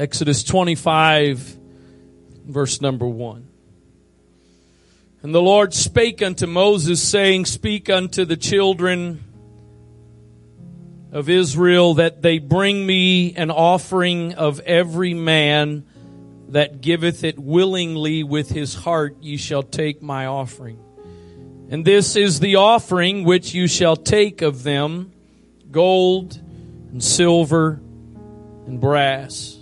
Exodus 25, verse number 1. And the Lord spake unto Moses, saying, Speak unto the children of Israel that they bring me an offering of every man that giveth it willingly with his heart, ye shall take my offering. And this is the offering which you shall take of them gold and silver and brass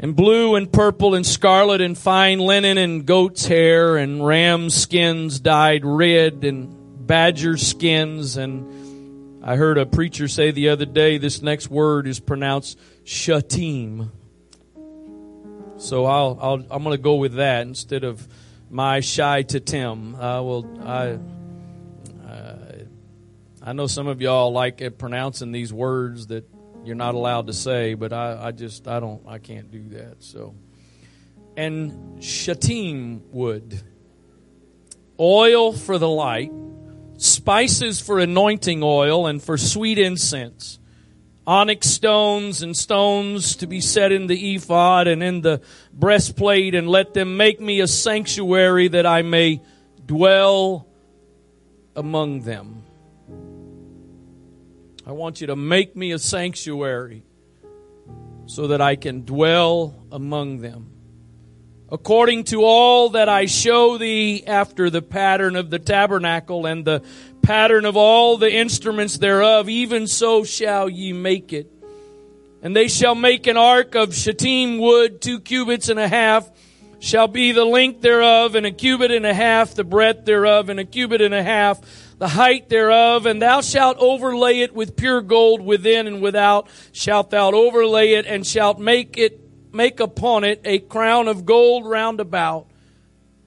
and blue and purple and scarlet and fine linen and goat's hair and ram skins dyed red and badger skins and I heard a preacher say the other day this next word is pronounced shatim. So I'll, I'll I'm going to go with that instead of my shy to Tim. I will I uh, I know some of y'all like pronouncing these words that you're not allowed to say, but I, I just I don't I can't do that. So and shatim wood, oil for the light, spices for anointing oil and for sweet incense, onyx stones and stones to be set in the ephod and in the breastplate, and let them make me a sanctuary that I may dwell among them. I want you to make me a sanctuary so that I can dwell among them. According to all that I show thee after the pattern of the tabernacle and the pattern of all the instruments thereof, even so shall ye make it. And they shall make an ark of shittim wood, two cubits and a half shall be the length thereof, and a cubit and a half the breadth thereof, and a cubit and a half the height thereof, and thou shalt overlay it with pure gold within and without shalt thou overlay it, and shalt make it make upon it a crown of gold round about,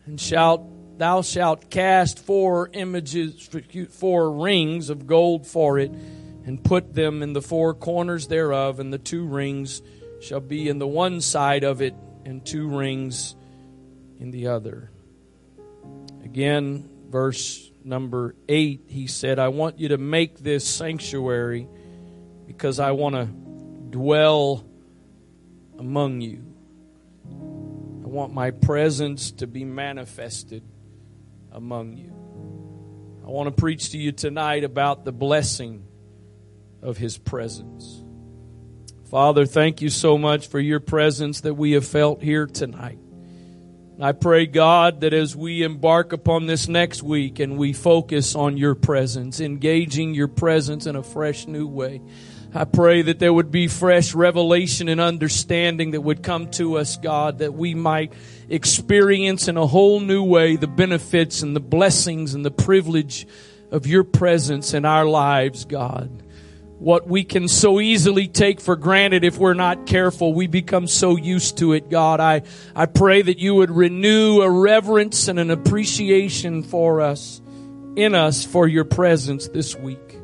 and shalt thou shalt cast four images four rings of gold for it, and put them in the four corners thereof, and the two rings shall be in the one side of it, and two rings in the other. Again, verse number 8, he said, I want you to make this sanctuary because I want to dwell among you. I want my presence to be manifested among you. I want to preach to you tonight about the blessing of his presence. Father, thank you so much for your presence that we have felt here tonight. I pray, God, that as we embark upon this next week and we focus on your presence, engaging your presence in a fresh new way, I pray that there would be fresh revelation and understanding that would come to us, God, that we might experience in a whole new way the benefits and the blessings and the privilege of your presence in our lives, God what we can so easily take for granted if we're not careful. We become so used to it, God. I, I pray that you would renew a reverence and an appreciation for us, in us, for your presence this week.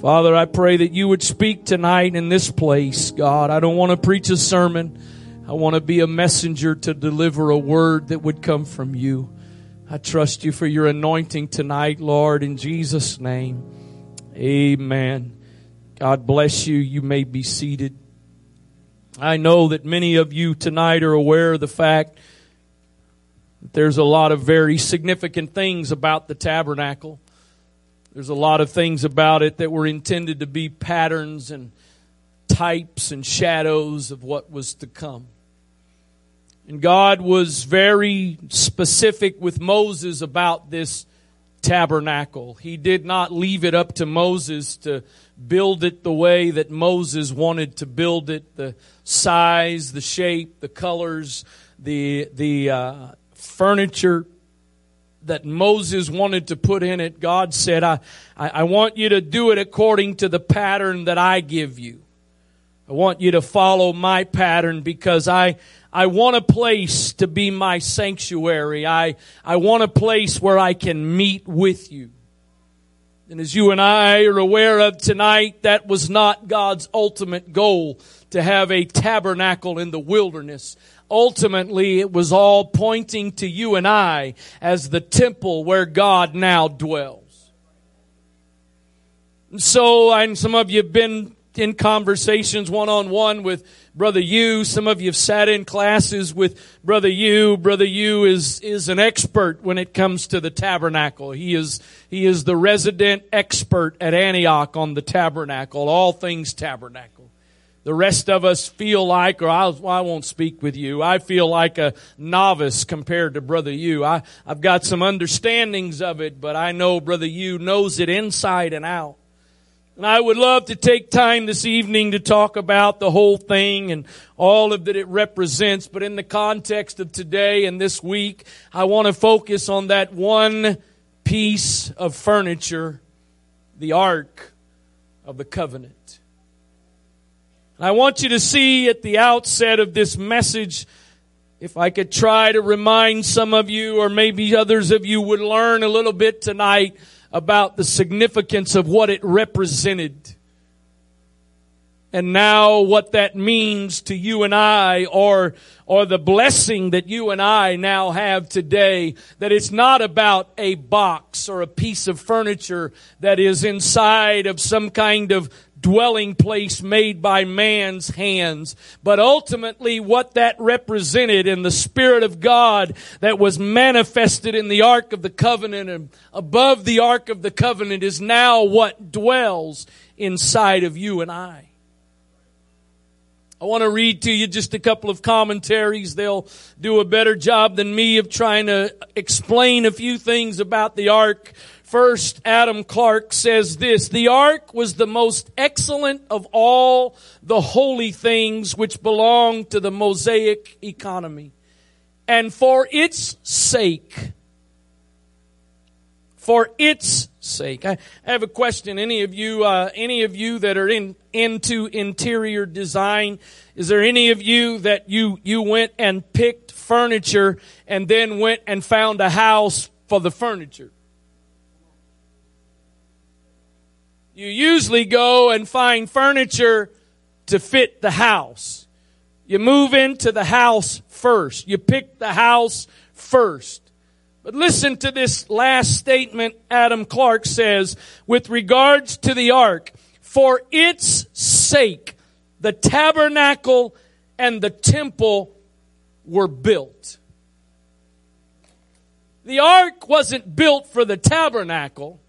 Father, I pray that you would speak tonight in this place, God. I don't want to preach a sermon. I want to be a messenger to deliver a word that would come from you. I trust you for your anointing tonight, Lord, in Jesus' name. Amen. God bless you. You may be seated. I know that many of you tonight are aware of the fact that there's a lot of very significant things about the tabernacle. There's a lot of things about it that were intended to be patterns and types and shadows of what was to come. And God was very specific with Moses about this tabernacle. He did not leave it up to Moses to build it the way that Moses wanted to build it the size, the shape, the colors, the, the uh, furniture that Moses wanted to put in it. God said, I, I, I want you to do it according to the pattern that I give you. I want you to follow my pattern because I, I want a place to be my sanctuary. I, I want a place where I can meet with you. And as you and I are aware of tonight, that was not God's ultimate goal to have a tabernacle in the wilderness. Ultimately, it was all pointing to you and I as the temple where God now dwells. And so, and some of you have been in conversations one on one with Brother Yu. Some of you have sat in classes with Brother Yu. Brother Yu is, is an expert when it comes to the tabernacle. He is, he is the resident expert at Antioch on the tabernacle, all things tabernacle. The rest of us feel like, or I'll, I won't speak with you, I feel like a novice compared to Brother Yu. I, I've got some understandings of it, but I know Brother Yu knows it inside and out. And I would love to take time this evening to talk about the whole thing and all of that it represents. But in the context of today and this week, I want to focus on that one piece of furniture, the Ark of the Covenant. I want you to see at the outset of this message, if I could try to remind some of you, or maybe others of you would learn a little bit tonight about the significance of what it represented. And now what that means to you and I, or, or the blessing that you and I now have today, that it's not about a box or a piece of furniture that is inside of some kind of dwelling place made by man's hands. But ultimately what that represented in the Spirit of God that was manifested in the Ark of the Covenant and above the Ark of the Covenant is now what dwells inside of you and I. I want to read to you just a couple of commentaries. They'll do a better job than me of trying to explain a few things about the ark First, Adam Clarke says this, the ark was the most excellent of all the holy things which belong to the Mosaic economy. And for its sake, for its sake, I have a question. Any of you, uh, any of you that are in, into interior design, is there any of you that you, you went and picked furniture and then went and found a house for the furniture? You usually go and find furniture to fit the house. You move into the house first. You pick the house first. But listen to this last statement Adam Clarke says with regards to the ark. For its sake, the tabernacle and the temple were built. The ark wasn't built for the tabernacle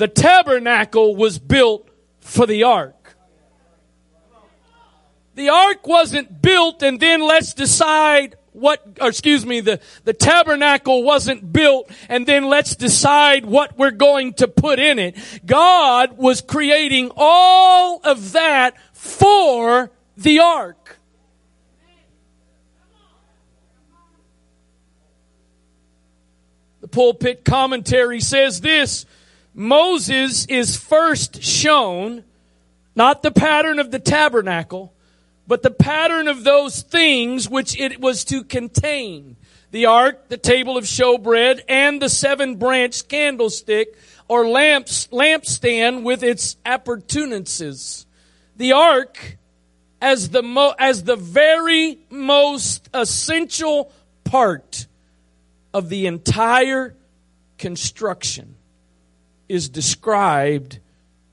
the tabernacle was built for the ark. The ark wasn't built and then let's decide what, or excuse me, the, the tabernacle wasn't built and then let's decide what we're going to put in it. God was creating all of that for the ark. The pulpit commentary says this, Moses is first shown not the pattern of the tabernacle, but the pattern of those things which it was to contain. The ark, the table of showbread, and the seven branched candlestick or lamps, lampstand with its appurtenances. The ark as the mo, as the very most essential part of the entire construction is described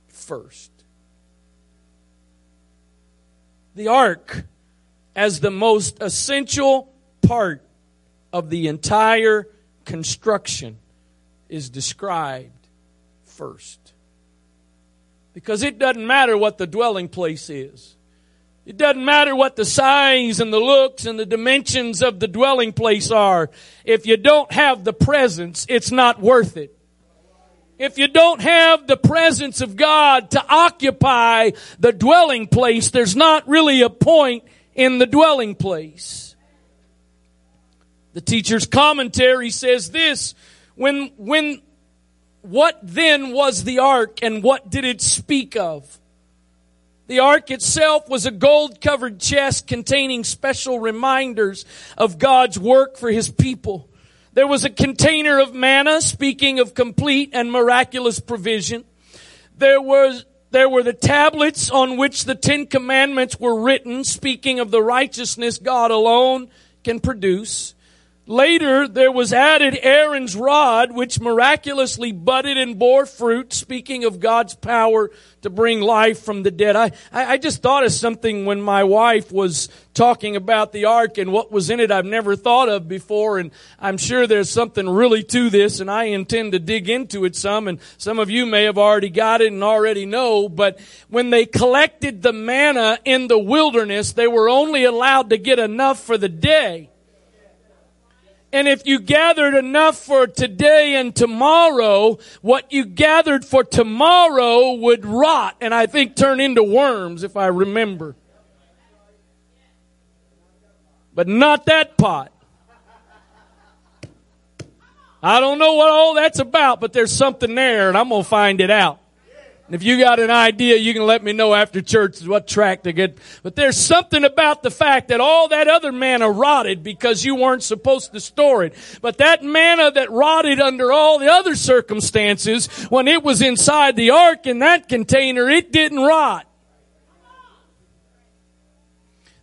first. The ark as the most essential part of the entire construction is described first. Because it doesn't matter what the dwelling place is. It doesn't matter what the size and the looks and the dimensions of the dwelling place are. If you don't have the presence, it's not worth it if you don't have the presence of God to occupy the dwelling place, there's not really a point in the dwelling place. The teacher's commentary says this, when, when, what then was the ark and what did it speak of? The ark itself was a gold covered chest containing special reminders of God's work for His people. There was a container of manna, speaking of complete and miraculous provision. There was there were the tablets on which the Ten Commandments were written, speaking of the righteousness God alone can produce. Later, there was added Aaron's rod, which miraculously budded and bore fruit, speaking of God's power to bring life from the dead. I, I just thought of something when my wife was talking about the ark and what was in it I've never thought of before, and I'm sure there's something really to this, and I intend to dig into it some, and some of you may have already got it and already know, but when they collected the manna in the wilderness, they were only allowed to get enough for the day. And if you gathered enough for today and tomorrow, what you gathered for tomorrow would rot and I think turn into worms if I remember. But not that pot. I don't know what all that's about, but there's something there and I'm going to find it out. If you got an idea, you can let me know after church what track to get. But there's something about the fact that all that other manna rotted because you weren't supposed to store it. But that manna that rotted under all the other circumstances, when it was inside the ark in that container, it didn't rot.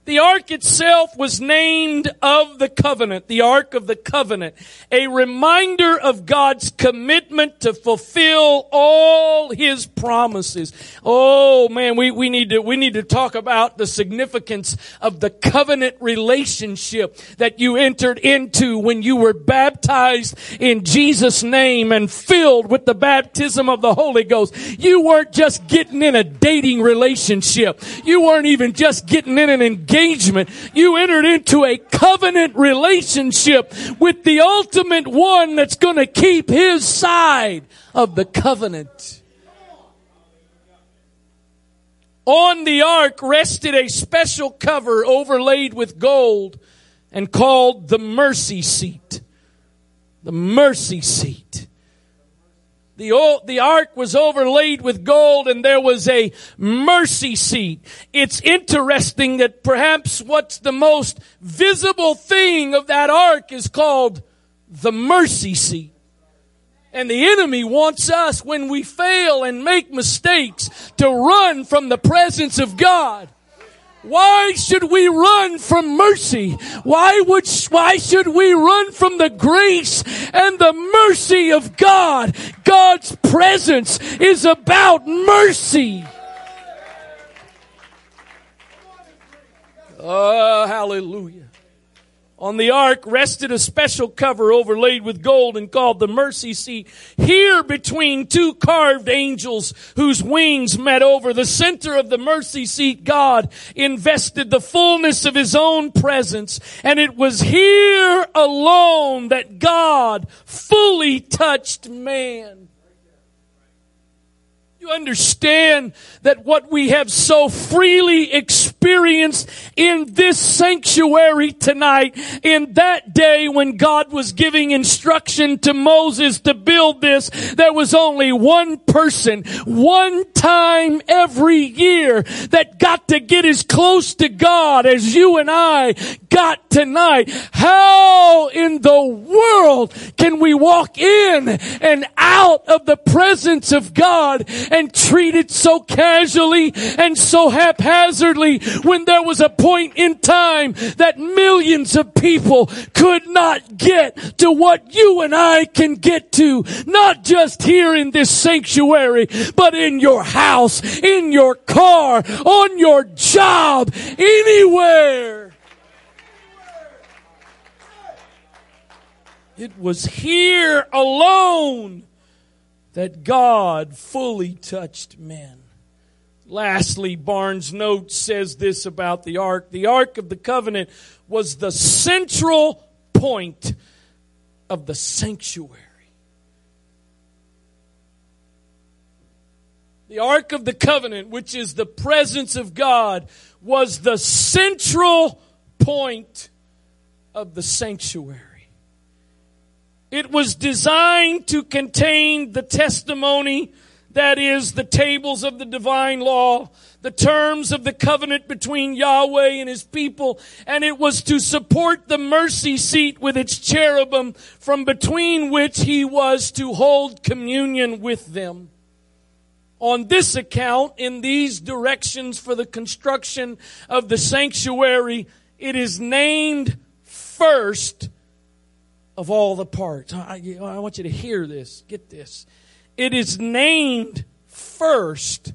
The ark itself was named of the covenant, the ark of the covenant, a reminder of God's commitment to fulfill all his promises. Oh man, we, we need to, we need to talk about the significance of the covenant relationship that you entered into when you were baptized in Jesus name and filled with the baptism of the Holy Ghost. You weren't just getting in a dating relationship. You weren't even just getting in an engagement engagement. You entered into a covenant relationship with the ultimate one that's going to keep his side of the covenant. On the ark rested a special cover overlaid with gold and called the mercy seat. The mercy seat. The, old, the ark was overlaid with gold and there was a mercy seat. It's interesting that perhaps what's the most visible thing of that ark is called the mercy seat. And the enemy wants us when we fail and make mistakes to run from the presence of God. Why should we run from mercy? Why would, why should we run from the grace and the mercy of God? God's presence is about mercy. Oh, hallelujah. On the ark rested a special cover overlaid with gold and called the mercy seat. Here between two carved angels whose wings met over the center of the mercy seat, God invested the fullness of his own presence. And it was here alone that God fully touched man. You understand that what we have so freely experienced in this sanctuary tonight, in that day when God was giving instruction to Moses to build this, there was only one person, one time every year that got to get as close to God as you and I got tonight. How in the world can we walk in and out of the presence of God and treated so casually and so haphazardly when there was a point in time that millions of people could not get to what you and I can get to, not just here in this sanctuary, but in your house, in your car, on your job, anywhere. It was here alone that God fully touched men. Lastly, Barnes' note says this about the ark. The ark of the covenant was the central point of the sanctuary. The ark of the covenant, which is the presence of God, was the central point of the sanctuary. It was designed to contain the testimony, that is, the tables of the divine law, the terms of the covenant between Yahweh and his people, and it was to support the mercy seat with its cherubim from between which he was to hold communion with them. On this account, in these directions for the construction of the sanctuary, it is named first of all the parts. I, I want you to hear this. Get this. It is named first.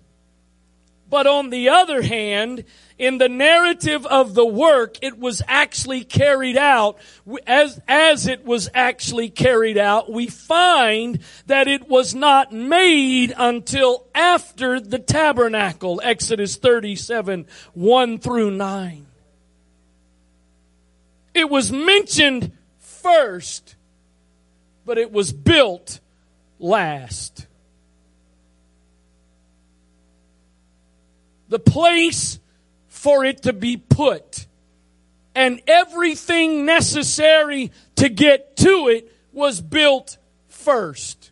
But on the other hand, in the narrative of the work, it was actually carried out as, as it was actually carried out. We find that it was not made until after the tabernacle. Exodus 37, 1 through 9. It was mentioned first, but it was built last. The place for it to be put and everything necessary to get to it was built first.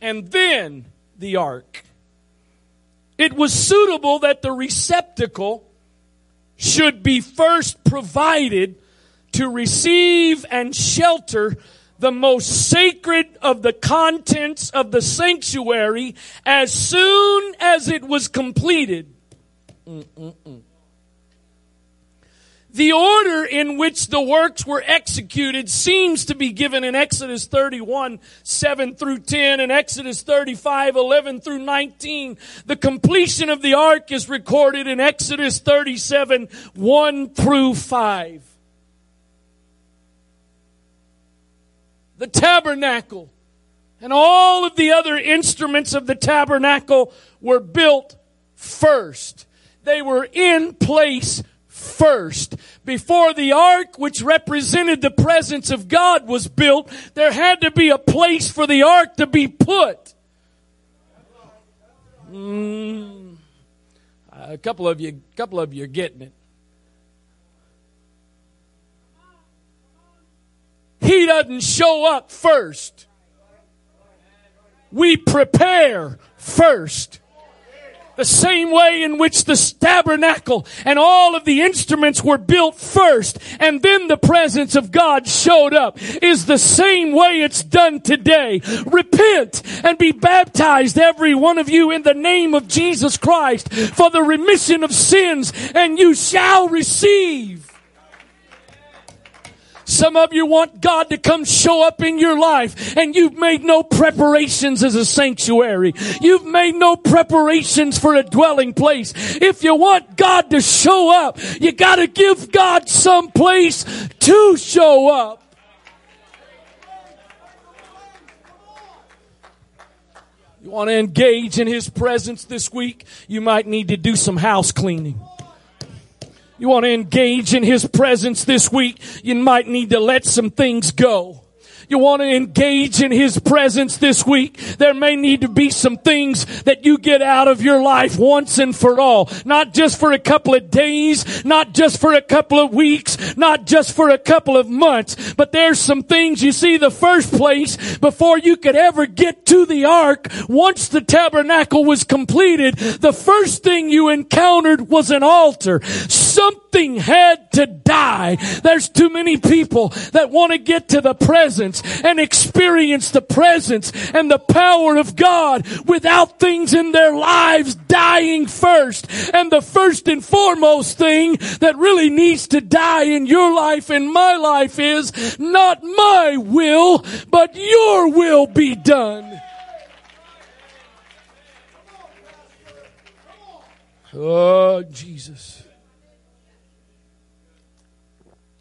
And then the ark. It was suitable that the receptacle should be first provided to receive and shelter the most sacred of the contents of the sanctuary as soon as it was completed. Mm-mm-mm. The order in which the works were executed seems to be given in Exodus 31, 7 through 10 and Exodus 35, 11 through 19. The completion of the ark is recorded in Exodus 37, 1 through 5. The tabernacle and all of the other instruments of the tabernacle were built first. They were in place first. Before the ark, which represented the presence of God, was built, there had to be a place for the ark to be put. Mm, a couple of you, a couple of you are getting it. He doesn't show up first. We prepare first the same way in which the tabernacle and all of the instruments were built first and then the presence of God showed up is the same way it's done today. Repent and be baptized every one of you in the name of Jesus Christ for the remission of sins and you shall receive some of you want God to come show up in your life and you've made no preparations as a sanctuary. You've made no preparations for a dwelling place. If you want God to show up, you gotta give God some place to show up. You want to engage in His presence this week? You might need to do some house cleaning. You want to engage in His presence this week, you might need to let some things go you want to engage in His presence this week, there may need to be some things that you get out of your life once and for all. Not just for a couple of days, not just for a couple of weeks, not just for a couple of months, but there's some things you see the first place before you could ever get to the ark, once the tabernacle was completed, the first thing you encountered was an altar. Something had to die. There's too many people that want to get to the presence and experience the presence and the power of God without things in their lives dying first. And the first and foremost thing that really needs to die in your life and my life is not my will, but your will be done. Oh, Jesus.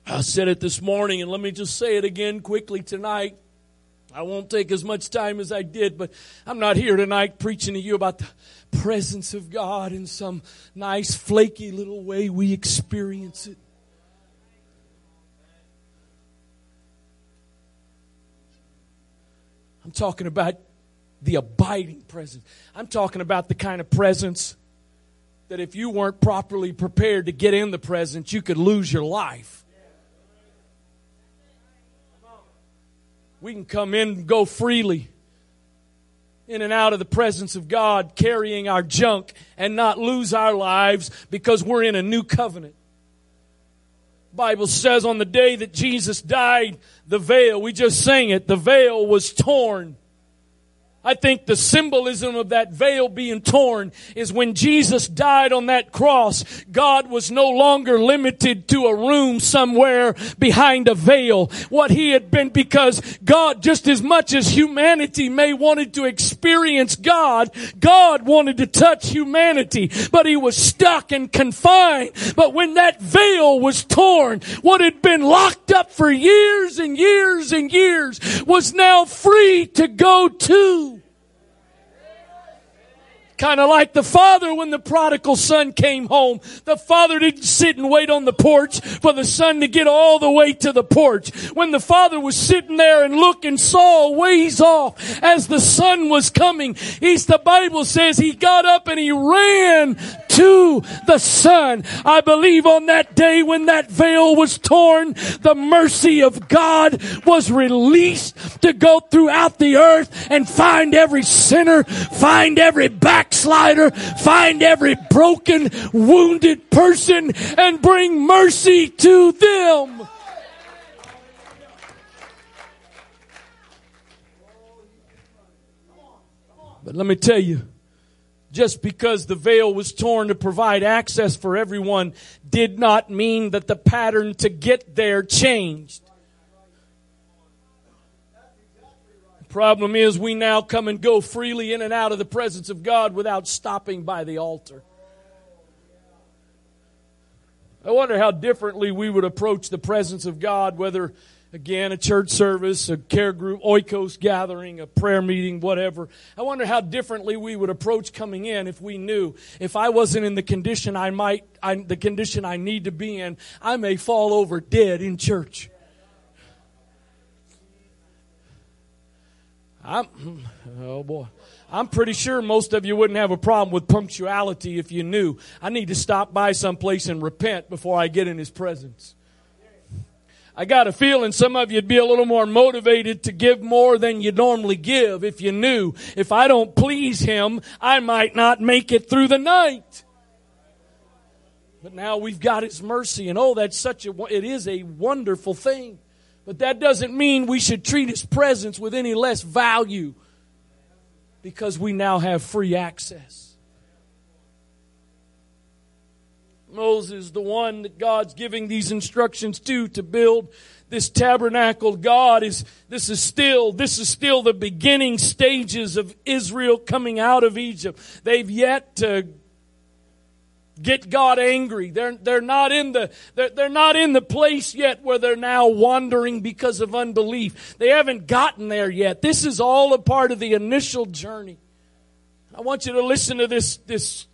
I said it this morning, and let me just say it again quickly tonight. I won't take as much time as I did, but I'm not here tonight preaching to you about the presence of God in some nice, flaky little way we experience it. I'm talking about the abiding presence. I'm talking about the kind of presence that if you weren't properly prepared to get in the presence, you could lose your life. We can come in and go freely in and out of the presence of God, carrying our junk and not lose our lives because we're in a new covenant. Bible says on the day that Jesus died, the veil, we just sang it, the veil was torn. I think the symbolism of that veil being torn is when Jesus died on that cross, God was no longer limited to a room somewhere behind a veil. What he had been, because God, just as much as humanity may wanted to experience God, God wanted to touch humanity, but he was stuck and confined. But when that veil was torn, what had been locked up for years and years and years was now free to go to. Kind of like the father when the prodigal son came home. The father didn't sit and wait on the porch for the son to get all the way to the porch. When the father was sitting there and looking saw ways off as the son was coming, he's, the Bible says he got up and he ran to the son. I believe on that day when that veil was torn, the mercy of God was released to go throughout the earth and find every sinner, find every back backslider, find every broken, wounded person and bring mercy to them. But let me tell you, just because the veil was torn to provide access for everyone did not mean that the pattern to get there changed. Problem is, we now come and go freely in and out of the presence of God without stopping by the altar. I wonder how differently we would approach the presence of God, whether, again, a church service, a care group, oikos gathering, a prayer meeting, whatever. I wonder how differently we would approach coming in if we knew if I wasn't in the condition I might, I, the condition I need to be in, I may fall over dead in church. I'm, oh boy. I'm pretty sure most of you wouldn't have a problem with punctuality if you knew I need to stop by someplace and repent before I get in His presence. I got a feeling some of you'd be a little more motivated to give more than you normally give if you knew if I don't please Him, I might not make it through the night. But now we've got His mercy and oh, that's such a, it is a wonderful thing. But that doesn't mean we should treat his presence with any less value because we now have free access. Moses, the one that God's giving these instructions to to build this tabernacle, God is, this is still, this is still the beginning stages of Israel coming out of Egypt. They've yet to get God angry. They're, they're not in the, they're, they're not in the place yet where they're now wandering because of unbelief. They haven't gotten there yet. This is all a part of the initial journey. I want you to listen to this, this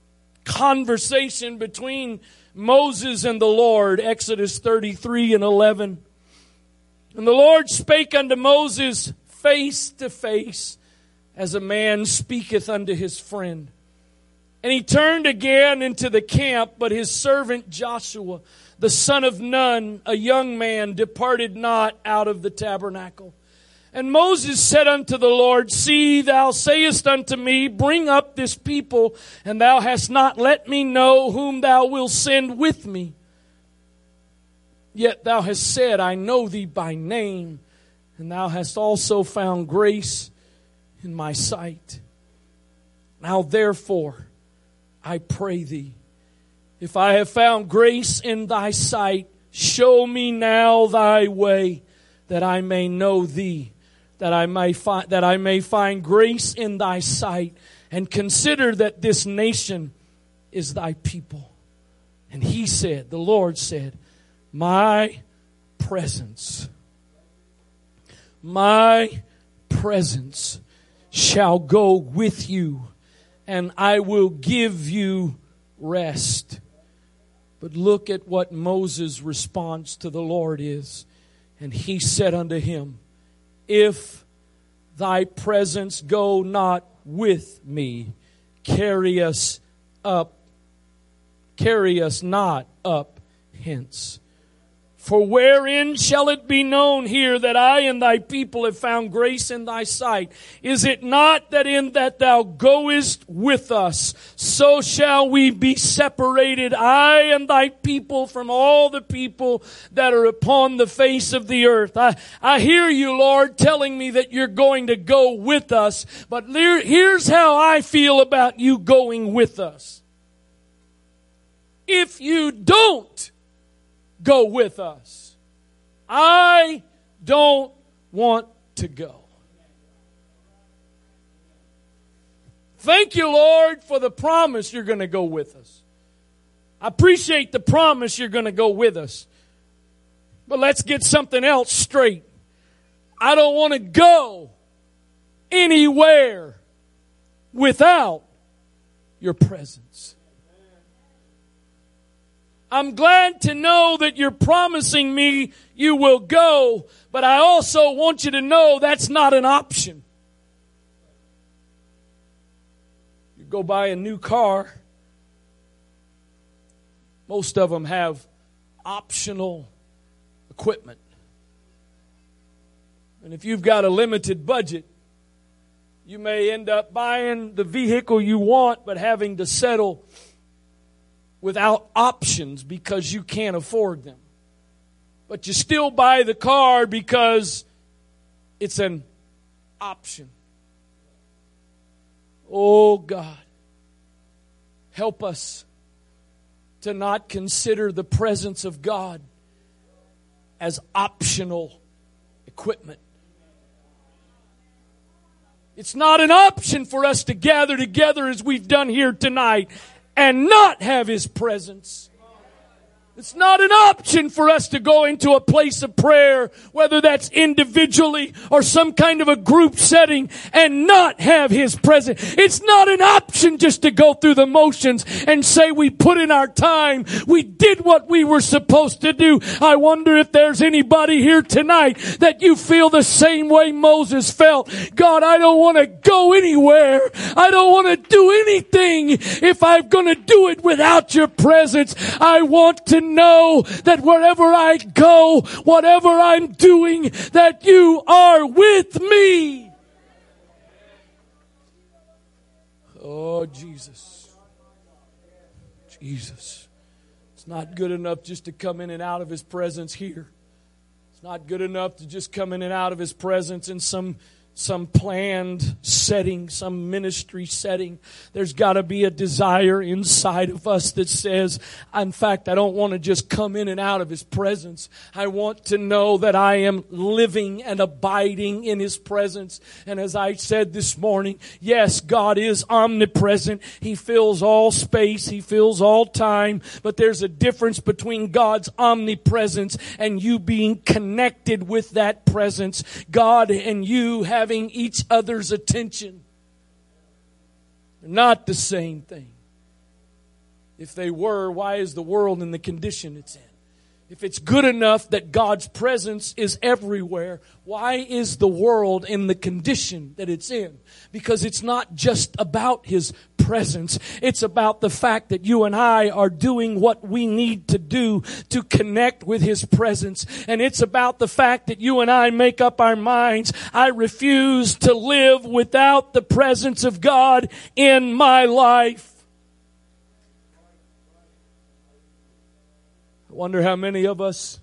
conversation between Moses and the Lord, Exodus 33 and 11. And the Lord spake unto Moses face to face as a man speaketh unto his friend. And he turned again into the camp, but his servant Joshua, the son of Nun, a young man, departed not out of the tabernacle. And Moses said unto the Lord, See, thou sayest unto me, Bring up this people, and thou hast not let me know whom thou wilt send with me. Yet thou hast said, I know thee by name, and thou hast also found grace in my sight. Now therefore, I pray thee. If I have found grace in thy sight, show me now thy way that I may know thee, that I may find, that I may find grace in thy sight and consider that this nation is thy people. And he said, the Lord said, my presence, my presence shall go with you and I will give you rest. But look at what Moses' response to the Lord is. And he said unto him, If thy presence go not with me, carry us up, carry us not up hence. For wherein shall it be known here that I and thy people have found grace in thy sight? Is it not that in that thou goest with us, so shall we be separated, I and thy people from all the people that are upon the face of the earth? I, I hear you, Lord, telling me that you're going to go with us, but here's how I feel about you going with us. If you don't, go with us. I don't want to go. Thank you, Lord, for the promise you're going to go with us. I appreciate the promise you're going to go with us. But let's get something else straight. I don't want to go anywhere without your presence. I'm glad to know that you're promising me you will go, but I also want you to know that's not an option. You go buy a new car, most of them have optional equipment. And if you've got a limited budget, you may end up buying the vehicle you want, but having to settle without options because you can't afford them. But you still buy the car because it's an option. Oh God, help us to not consider the presence of God as optional equipment. It's not an option for us to gather together as we've done here tonight and not have His presence. It's not an option for us to go into a place of prayer, whether that's individually or some kind of a group setting and not have His presence. It's not an option just to go through the motions and say we put in our time. We did what we were supposed to do. I wonder if there's anybody here tonight that you feel the same way Moses felt. God, I don't want to go anywhere. I don't want to do anything if I'm going to do it without your presence. I want to know that wherever I go, whatever I'm doing, that you are with me. Oh, Jesus. Jesus. It's not good enough just to come in and out of His presence here. It's not good enough to just come in and out of His presence in some some planned setting, some ministry setting. There's got to be a desire inside of us that says, in fact, I don't want to just come in and out of His presence. I want to know that I am living and abiding in His presence. And as I said this morning, yes, God is omnipresent. He fills all space. He fills all time. But there's a difference between God's omnipresence and you being connected with that presence. God and you have having each other's attention. They're not the same thing. If they were, why is the world in the condition it's in? If it's good enough that God's presence is everywhere, why is the world in the condition that it's in? Because it's not just about His presence. It's about the fact that you and I are doing what we need to do to connect with His presence. And it's about the fact that you and I make up our minds. I refuse to live without the presence of God in my life. I wonder how many of us,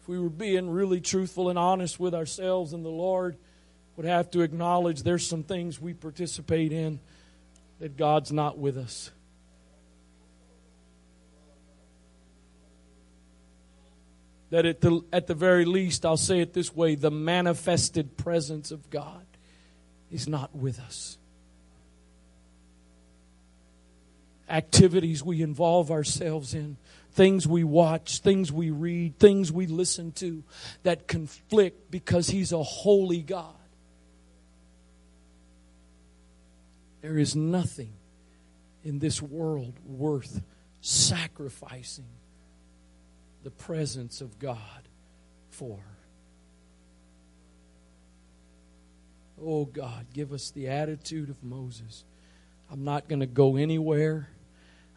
if we were being really truthful and honest with ourselves and the Lord, would have to acknowledge there's some things we participate in that God's not with us. That at the, at the very least, I'll say it this way the manifested presence of God is not with us. Activities we involve ourselves in, things we watch, things we read, things we listen to that conflict because He's a holy God. There is nothing in this world worth sacrificing the presence of God for. Oh God, give us the attitude of Moses. I'm not going to go anywhere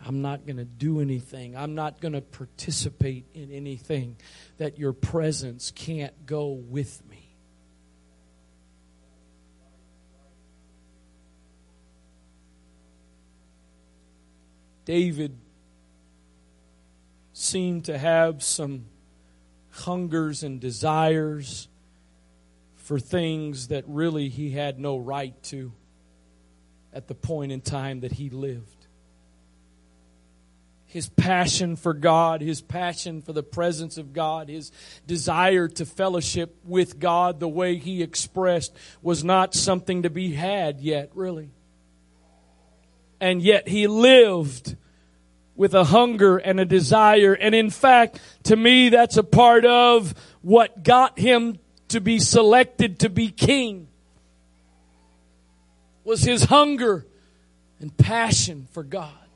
I'm not going to do anything. I'm not going to participate in anything that your presence can't go with me. David seemed to have some hungers and desires for things that really he had no right to at the point in time that he lived his passion for God, his passion for the presence of God, his desire to fellowship with God the way he expressed was not something to be had yet, really. And yet he lived with a hunger and a desire. And in fact, to me, that's a part of what got him to be selected to be king was his hunger and passion for God.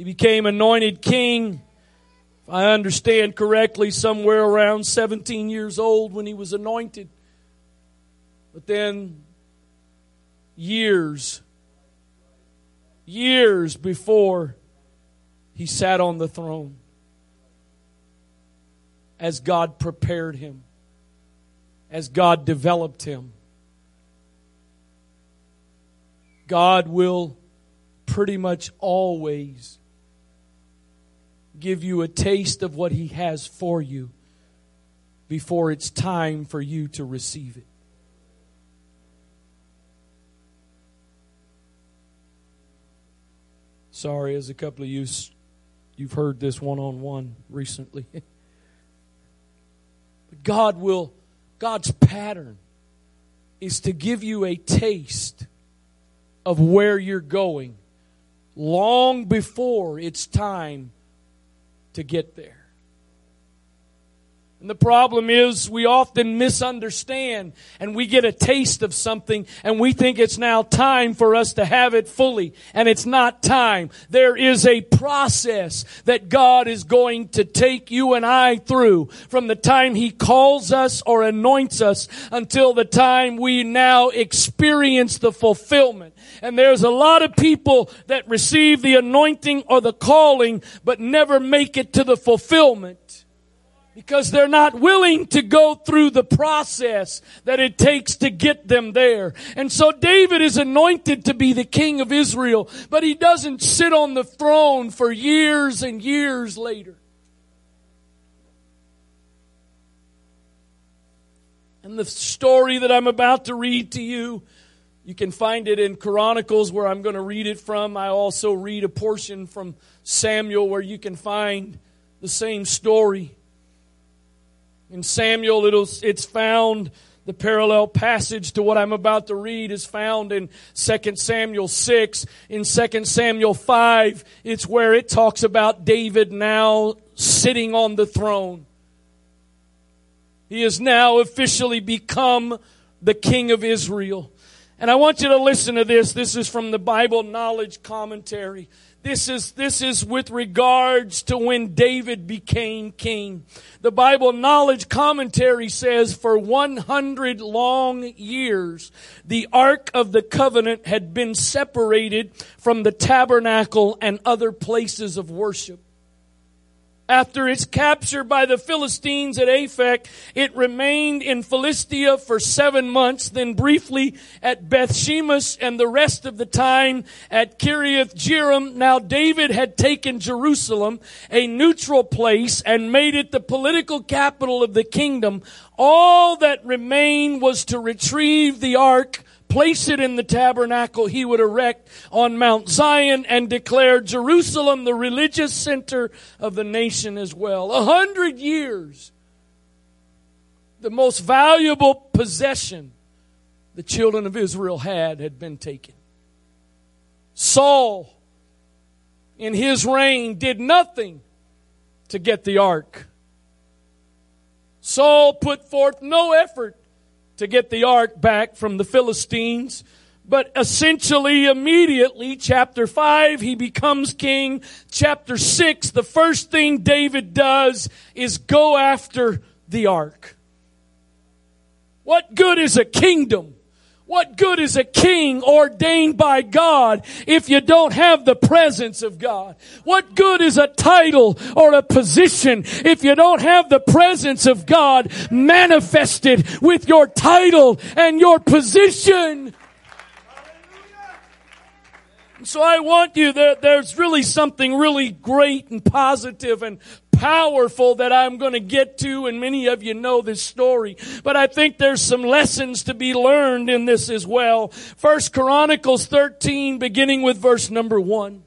He became anointed king, if I understand correctly, somewhere around 17 years old when he was anointed. But then, years, years before he sat on the throne, as God prepared him, as God developed him, God will pretty much always give you a taste of what He has for you before it's time for you to receive it. Sorry, as a couple of you, you've heard this one on one recently. God will, God's pattern is to give you a taste of where you're going long before it's time to get there. And the problem is we often misunderstand and we get a taste of something and we think it's now time for us to have it fully. And it's not time. There is a process that God is going to take you and I through from the time He calls us or anoints us until the time we now experience the fulfillment. And there's a lot of people that receive the anointing or the calling but never make it to the fulfillment because they're not willing to go through the process that it takes to get them there. And so David is anointed to be the king of Israel, but he doesn't sit on the throne for years and years later. And the story that I'm about to read to you, you can find it in Chronicles where I'm going to read it from. I also read a portion from Samuel where you can find the same story. In Samuel, it's found, the parallel passage to what I'm about to read is found in 2 Samuel 6. In 2 Samuel 5, it's where it talks about David now sitting on the throne. He has now officially become the king of Israel. And I want you to listen to this. This is from the Bible Knowledge Commentary. This is, this is with regards to when David became king. The Bible Knowledge Commentary says for 100 long years, the Ark of the Covenant had been separated from the tabernacle and other places of worship. After its capture by the Philistines at Aphek, it remained in Philistia for seven months, then briefly at Beth Shemesh and the rest of the time at Kiriath Jearim. Now David had taken Jerusalem, a neutral place, and made it the political capital of the kingdom. All that remained was to retrieve the ark place it in the tabernacle he would erect on Mount Zion and declare Jerusalem the religious center of the nation as well. A hundred years. The most valuable possession the children of Israel had had been taken. Saul, in his reign, did nothing to get the ark. Saul put forth no effort to get the ark back from the Philistines. But essentially, immediately, chapter 5, he becomes king. Chapter 6, the first thing David does is go after the ark. What good is a kingdom What good is a king ordained by God if you don't have the presence of God? What good is a title or a position if you don't have the presence of God manifested with your title and your position? So I want you there, there's really something really great and positive and powerful that I'm going to get to, and many of you know this story. But I think there's some lessons to be learned in this as well. First Chronicles 13, beginning with verse number one.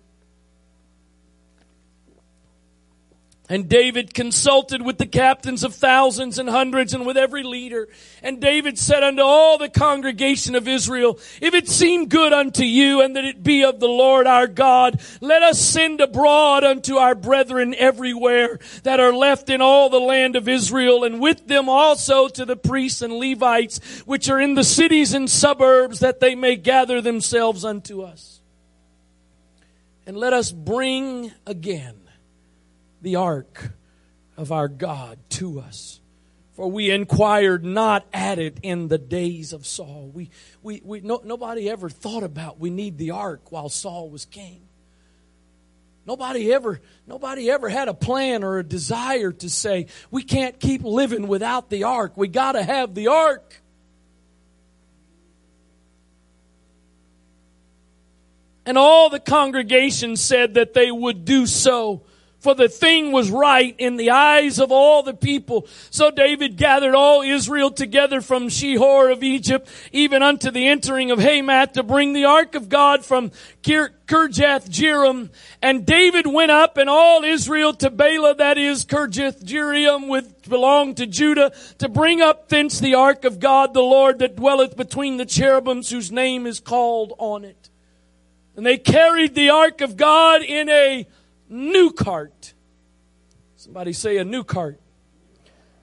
And David consulted with the captains of thousands and hundreds and with every leader. And David said unto all the congregation of Israel, If it seem good unto you and that it be of the Lord our God, let us send abroad unto our brethren everywhere that are left in all the land of Israel and with them also to the priests and Levites which are in the cities and suburbs that they may gather themselves unto us. And let us bring again the ark of our God to us. For we inquired not at it in the days of Saul. We, we, we, no, nobody ever thought about we need the ark while Saul was king. Nobody ever, nobody ever had a plan or a desire to say, we can't keep living without the ark. We gotta have the ark. And all the congregation said that they would do so for the thing was right in the eyes of all the people. So David gathered all Israel together from Shihor of Egypt, even unto the entering of Hamath, to bring the ark of God from Kirjath Jearim. And David went up and all Israel to Baalah, that is Kirjath Jearim, which belonged to Judah, to bring up thence the ark of God, the Lord that dwelleth between the cherubims, whose name is called on it. And they carried the ark of God in a new cart. Somebody say a new cart.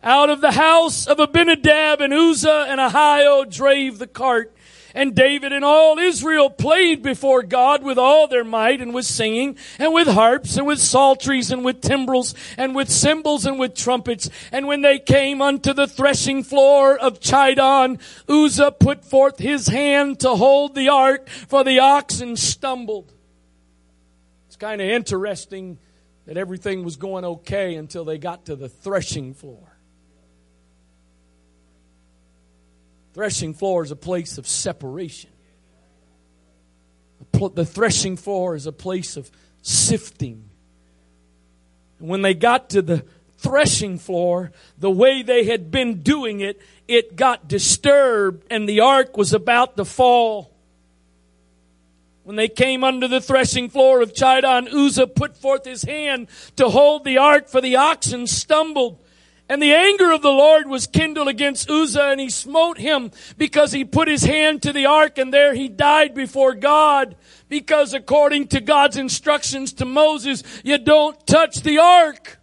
Out of the house of Abinadab and Uzzah and Ahio drave the cart. And David and all Israel played before God with all their might and with singing and with harps and with psalteries and with timbrels and with cymbals and with trumpets. And when they came unto the threshing floor of Chidon, Uzzah put forth his hand to hold the ark for the oxen stumbled kind of interesting that everything was going okay until they got to the threshing floor. Threshing floor is a place of separation. The threshing floor is a place of sifting. And when they got to the threshing floor, the way they had been doing it, it got disturbed and the ark was about to fall. When they came under the threshing floor of Chidon, Uzzah put forth his hand to hold the ark, for the oxen stumbled. And the anger of the Lord was kindled against Uzzah, and he smote him because he put his hand to the ark, and there he died before God. Because according to God's instructions to Moses, you don't touch the ark.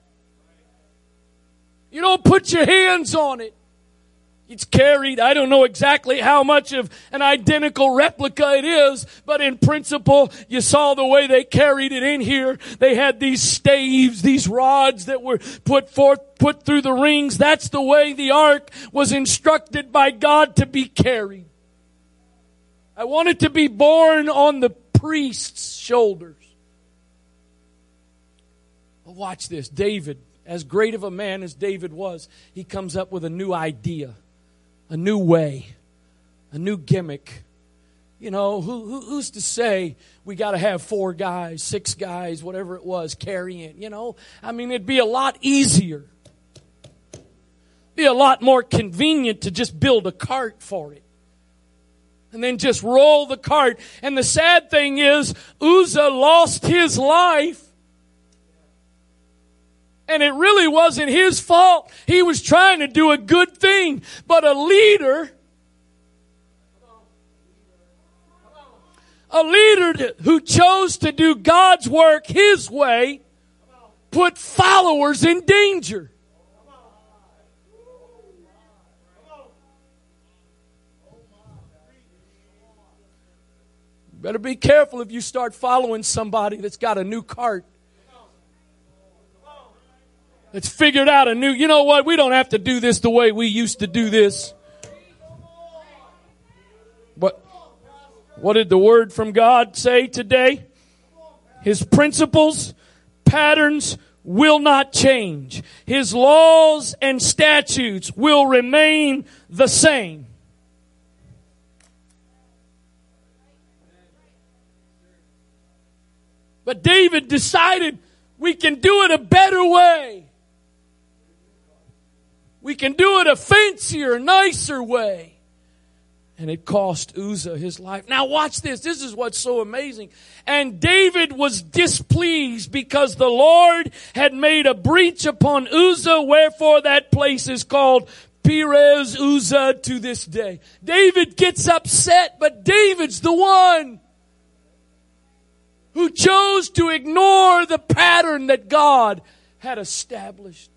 You don't put your hands on it. It's carried. I don't know exactly how much of an identical replica it is, but in principle, you saw the way they carried it in here. They had these staves, these rods that were put forth, put through the rings. That's the way the ark was instructed by God to be carried. I want it to be borne on the priest's shoulders. Watch this. David, as great of a man as David was, he comes up with a new idea a new way, a new gimmick. You know, who, who, who's to say we got to have four guys, six guys, whatever it was, carrying? You know, I mean, it'd be a lot easier, be a lot more convenient to just build a cart for it and then just roll the cart. And the sad thing is, Uzzah lost his life and it really wasn't his fault. He was trying to do a good thing. But a leader, a leader who chose to do God's work his way, put followers in danger. Better be careful if you start following somebody that's got a new cart that's figured out a new, you know what, we don't have to do this the way we used to do this. What? What did the word from God say today? His principles, patterns will not change. His laws and statutes will remain the same. But David decided we can do it a better way. We can do it a fancier, nicer way. And it cost Uzzah his life. Now watch this. This is what's so amazing. And David was displeased because the Lord had made a breach upon Uzzah, wherefore that place is called Perez Uzzah to this day. David gets upset, but David's the one who chose to ignore the pattern that God had established.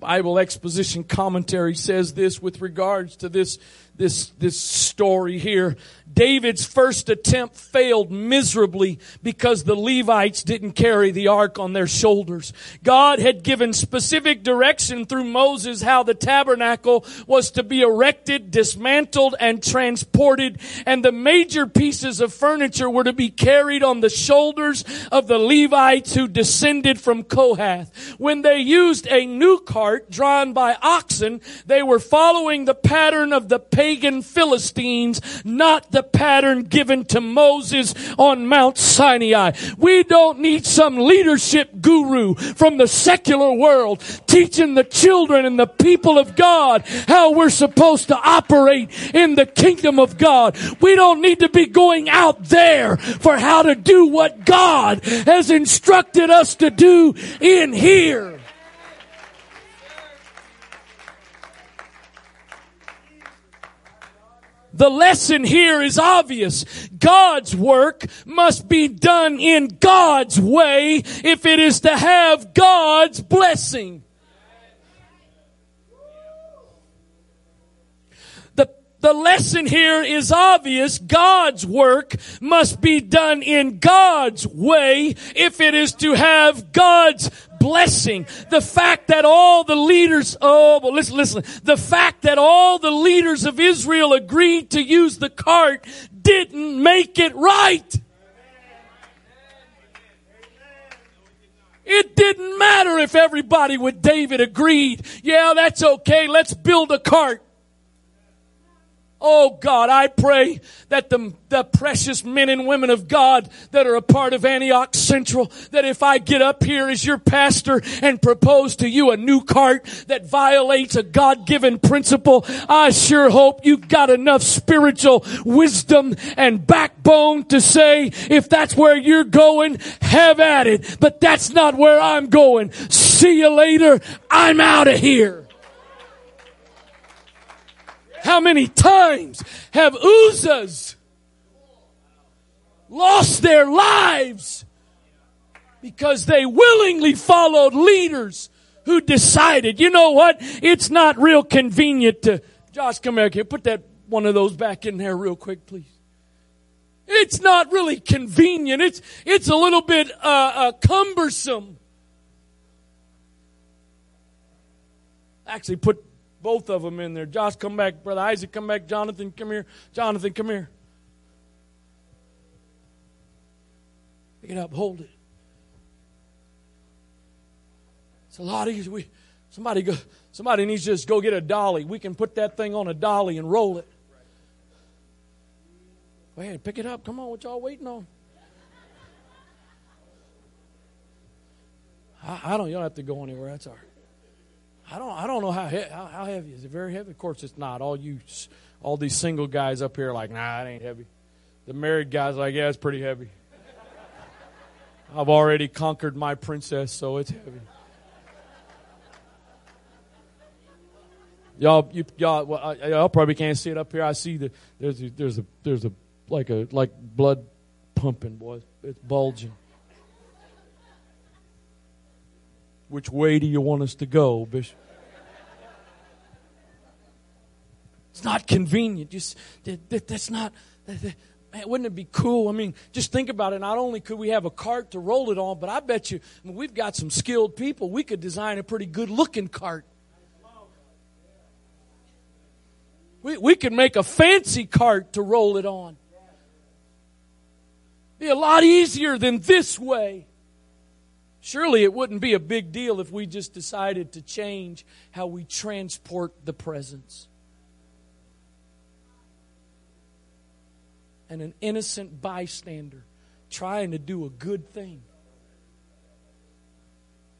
Bible exposition commentary says this with regards to this this, this story here. David's first attempt failed miserably because the Levites didn't carry the ark on their shoulders. God had given specific direction through Moses how the tabernacle was to be erected, dismantled, and transported, and the major pieces of furniture were to be carried on the shoulders of the Levites who descended from Kohath. When they used a new cart drawn by oxen, they were following the pattern of the pagan Philistines, not the pattern given to Moses on Mount Sinai. We don't need some leadership guru from the secular world teaching the children and the people of God how we're supposed to operate in the kingdom of God. We don't need to be going out there for how to do what God has instructed us to do in here. The lesson here is obvious. God's work must be done in God's way if it is to have God's blessing. The, lesson here is obvious. God's work must be done in God's way if it is to have God's blessing. The fact that all the leaders, oh, well, listen, listen. The fact that all the leaders of Israel agreed to use the cart didn't make it right. It didn't matter if everybody with David agreed, yeah, that's okay, let's build a cart. Oh God, I pray that the, the precious men and women of God that are a part of Antioch Central, that if I get up here as your pastor and propose to you a new cart that violates a God-given principle, I sure hope you've got enough spiritual wisdom and backbone to say, if that's where you're going, have at it. But that's not where I'm going. See you later. I'm out of here. How many times have Uzzahs lost their lives because they willingly followed leaders who decided, you know what? It's not real convenient to, Josh, come here. Put that one of those back in there real quick, please. It's not really convenient. It's, it's a little bit, uh, uh, cumbersome. Actually, put both of them in there. Josh, come back. Brother Isaac, come back. Jonathan, come here. Jonathan, come here. Pick it up. Hold it. It's a lot easier. We, somebody, go, somebody needs to just go get a dolly. We can put that thing on a dolly and roll it. Go ahead, pick it up. Come on, what y'all waiting on? I, I don't. You don't have to go anywhere. That's all right. I don't, I don't know how, he, how, how heavy is it. Very heavy. Of course, it's not. All you, all these single guys up here, like, nah, it ain't heavy. The married guys, like, yeah, it's pretty heavy. I've already conquered my princess, so it's heavy. Y'all, you, y'all, well, y'all probably can't see it up here. I see the there's a, there's a there's a like a like blood pumping, boy. It's bulging. Which way do you want us to go, Bishop? It's not convenient. Just that, that's not. Man, wouldn't it be cool? I mean, just think about it. Not only could we have a cart to roll it on, but I bet you I mean, we've got some skilled people. We could design a pretty good looking cart. We, we could make a fancy cart to roll it on. Be a lot easier than this way. Surely it wouldn't be a big deal if we just decided to change how we transport the presence. And an innocent bystander trying to do a good thing.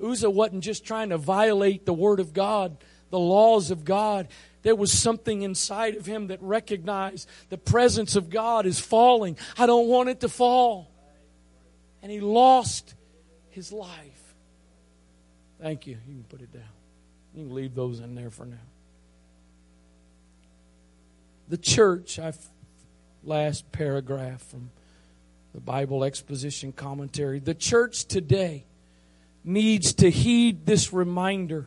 Uzzah wasn't just trying to violate the Word of God, the laws of God. There was something inside of him that recognized the presence of God is falling. I don't want it to fall. And he lost his life. Thank you. You can put it down. You can leave those in there for now. The church, I've last paragraph from the Bible exposition commentary. The church today needs to heed this reminder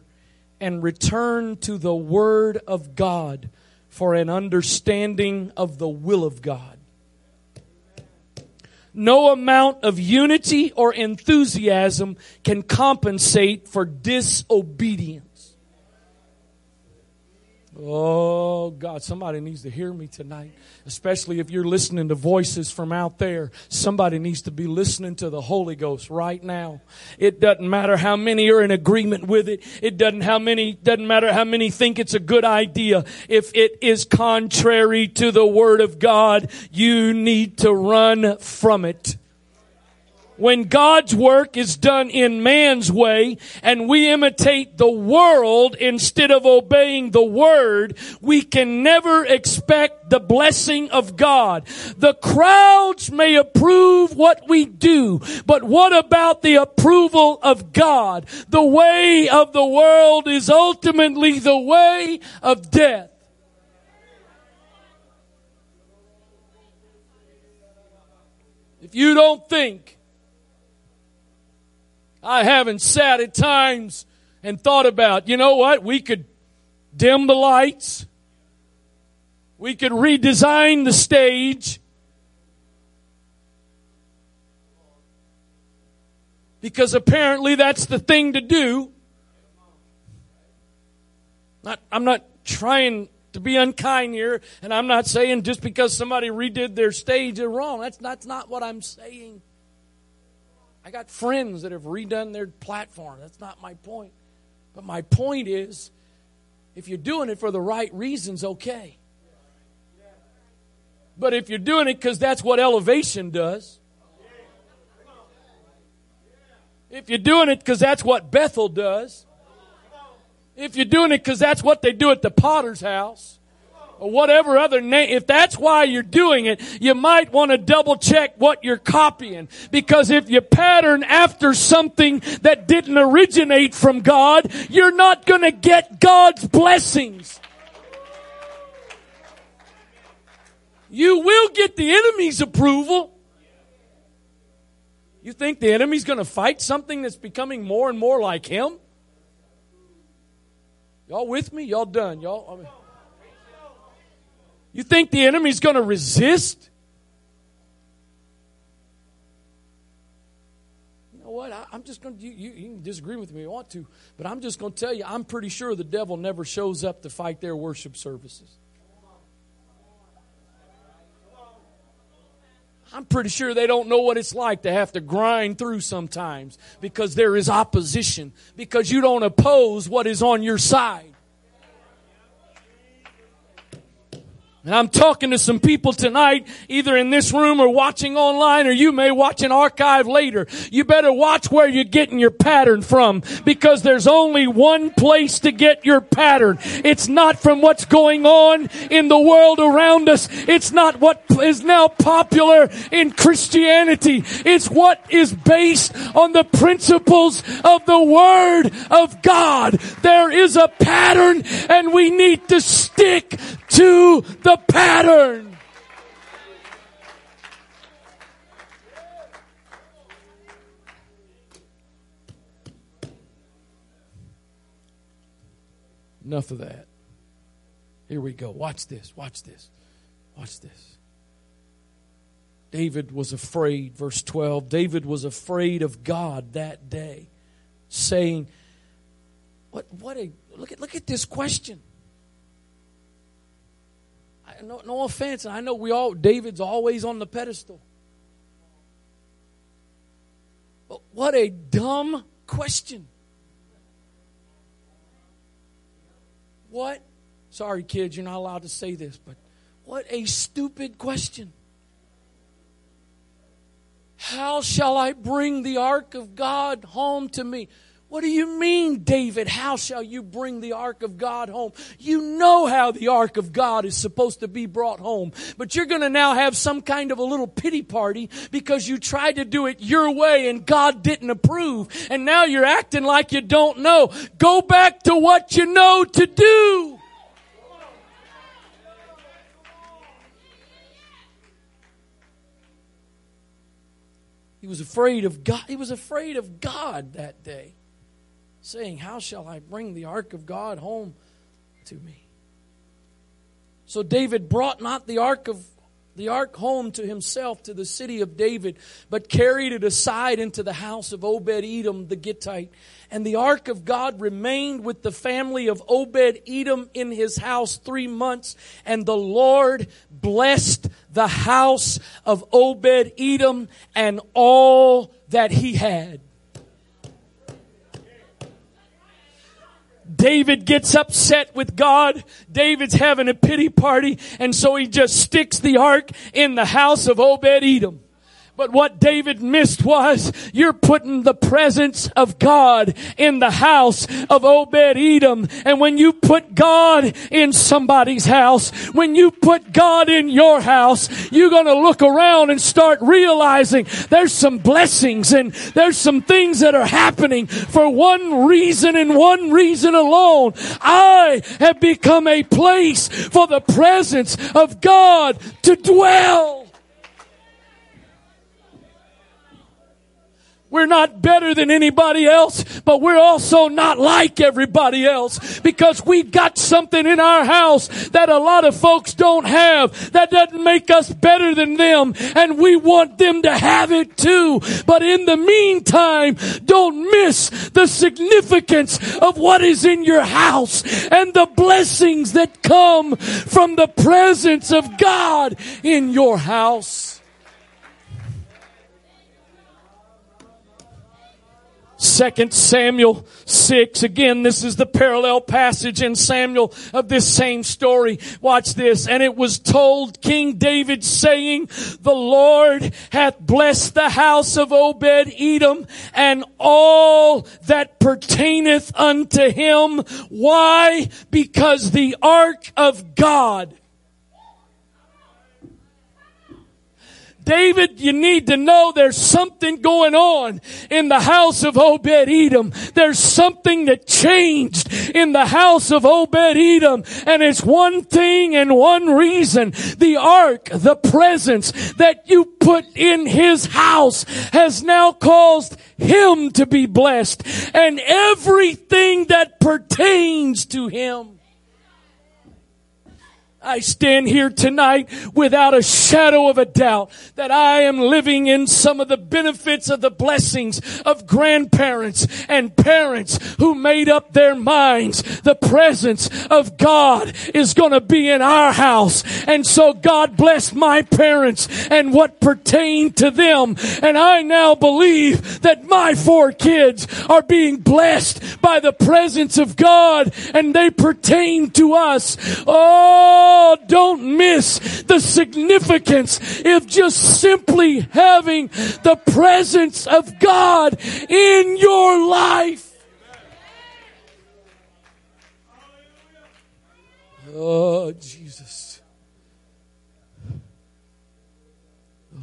and return to the Word of God for an understanding of the will of God. No amount of unity or enthusiasm can compensate for disobedience. Oh, God, somebody needs to hear me tonight, especially if you're listening to voices from out there. Somebody needs to be listening to the Holy Ghost right now. It doesn't matter how many are in agreement with it. It doesn't how many doesn't matter how many think it's a good idea. If it is contrary to the word of God, you need to run from it when God's work is done in man's way and we imitate the world instead of obeying the word, we can never expect the blessing of God. The crowds may approve what we do, but what about the approval of God? The way of the world is ultimately the way of death. If you don't think I haven't sat at times and thought about, you know what, we could dim the lights. We could redesign the stage. Because apparently that's the thing to do. Not, I'm not trying to be unkind here, and I'm not saying just because somebody redid their stage they're wrong. That's, that's not what I'm saying. I got friends that have redone their platform. That's not my point. But my point is if you're doing it for the right reasons, okay. But if you're doing it because that's what elevation does, if you're doing it because that's what Bethel does, if you're doing it because that's what they do at the potter's house, or whatever other name, if that's why you're doing it, you might want to double check what you're copying. Because if you pattern after something that didn't originate from God, you're not going to get God's blessings. You will get the enemy's approval. You think the enemy's going to fight something that's becoming more and more like him? Y'all with me? Y'all done? Y'all? I mean, you think the enemy's going to resist? You know what? I, am just going to, you, you, you can disagree with me if you want to, but I'm just going to tell you, I'm pretty sure the devil never shows up to fight their worship services. I'm pretty sure they don't know what it's like to have to grind through sometimes because there is opposition, because you don't oppose what is on your side. And I'm talking to some people tonight, either in this room or watching online, or you may watch an archive later. You better watch where you're getting your pattern from, because there's only one place to get your pattern. It's not from what's going on in the world around us. It's not what is now popular in Christianity. It's what is based on the principles of the Word of God. There is a pattern, and we need to stick to the pattern. Enough of that. Here we go. Watch this. Watch this. Watch this. David was afraid, verse 12. David was afraid of God that day, saying, What what a look at look at this question. No, no offense. And I know we all, David's always on the pedestal. But what a dumb question. What? Sorry, kids, you're not allowed to say this, but what a stupid question. How shall I bring the ark of God home to me? What do you mean, David? How shall you bring the ark of God home? You know how the ark of God is supposed to be brought home. But you're going to now have some kind of a little pity party because you tried to do it your way and God didn't approve. And now you're acting like you don't know. Go back to what you know to do. He was afraid of God. He was afraid of God that day saying, How shall I bring the ark of God home to me? So David brought not the ark of the ark home to himself to the city of David, but carried it aside into the house of Obed Edom the Gittite. And the ark of God remained with the family of Obed Edom in his house three months. And the Lord blessed the house of Obed Edom and all that he had. David gets upset with God. David's having a pity party and so he just sticks the ark in the house of Obed Edom. But what David missed was you're putting the presence of God in the house of Obed Edom. And when you put God in somebody's house, when you put God in your house, you're going to look around and start realizing there's some blessings and there's some things that are happening for one reason and one reason alone. I have become a place for the presence of God to dwell. We're not better than anybody else, but we're also not like everybody else because we've got something in our house that a lot of folks don't have that doesn't make us better than them and we want them to have it too. But in the meantime, don't miss the significance of what is in your house and the blessings that come from the presence of God in your house. Second Samuel 6. Again, this is the parallel passage in Samuel of this same story. Watch this. And it was told King David saying, the Lord hath blessed the house of Obed Edom and all that pertaineth unto him. Why? Because the ark of God David, you need to know there's something going on in the house of Obed Edom. There's something that changed in the house of Obed Edom. And it's one thing and one reason. The ark, the presence that you put in his house has now caused him to be blessed and everything that pertains to him. I stand here tonight without a shadow of a doubt that I am living in some of the benefits of the blessings of grandparents and parents who made up their minds. The presence of God is going to be in our house. And so God blessed my parents and what pertained to them. And I now believe that my four kids are being blessed by the presence of God and they pertain to us. Oh, Oh, don't miss the significance of just simply having the presence of God in your life. Oh, Jesus.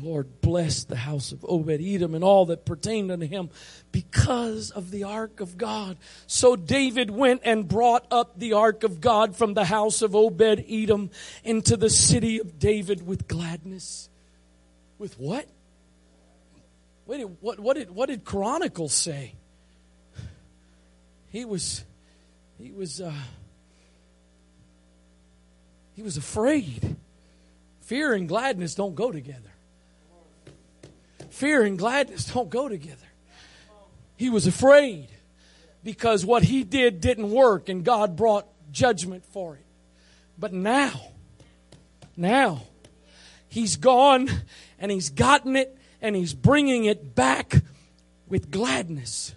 Lord blessed the house of Obed Edom and all that pertained unto him because of the ark of God. So David went and brought up the ark of God from the house of Obed Edom into the city of David with gladness. With what? Wait, what, what did, what did Chronicles say? He was, he was, uh, he was afraid. Fear and gladness don't go together. Fear and gladness don't go together. He was afraid because what he did didn't work and God brought judgment for it. But now, Now, he's gone and he's gotten it and he's bringing it back with gladness.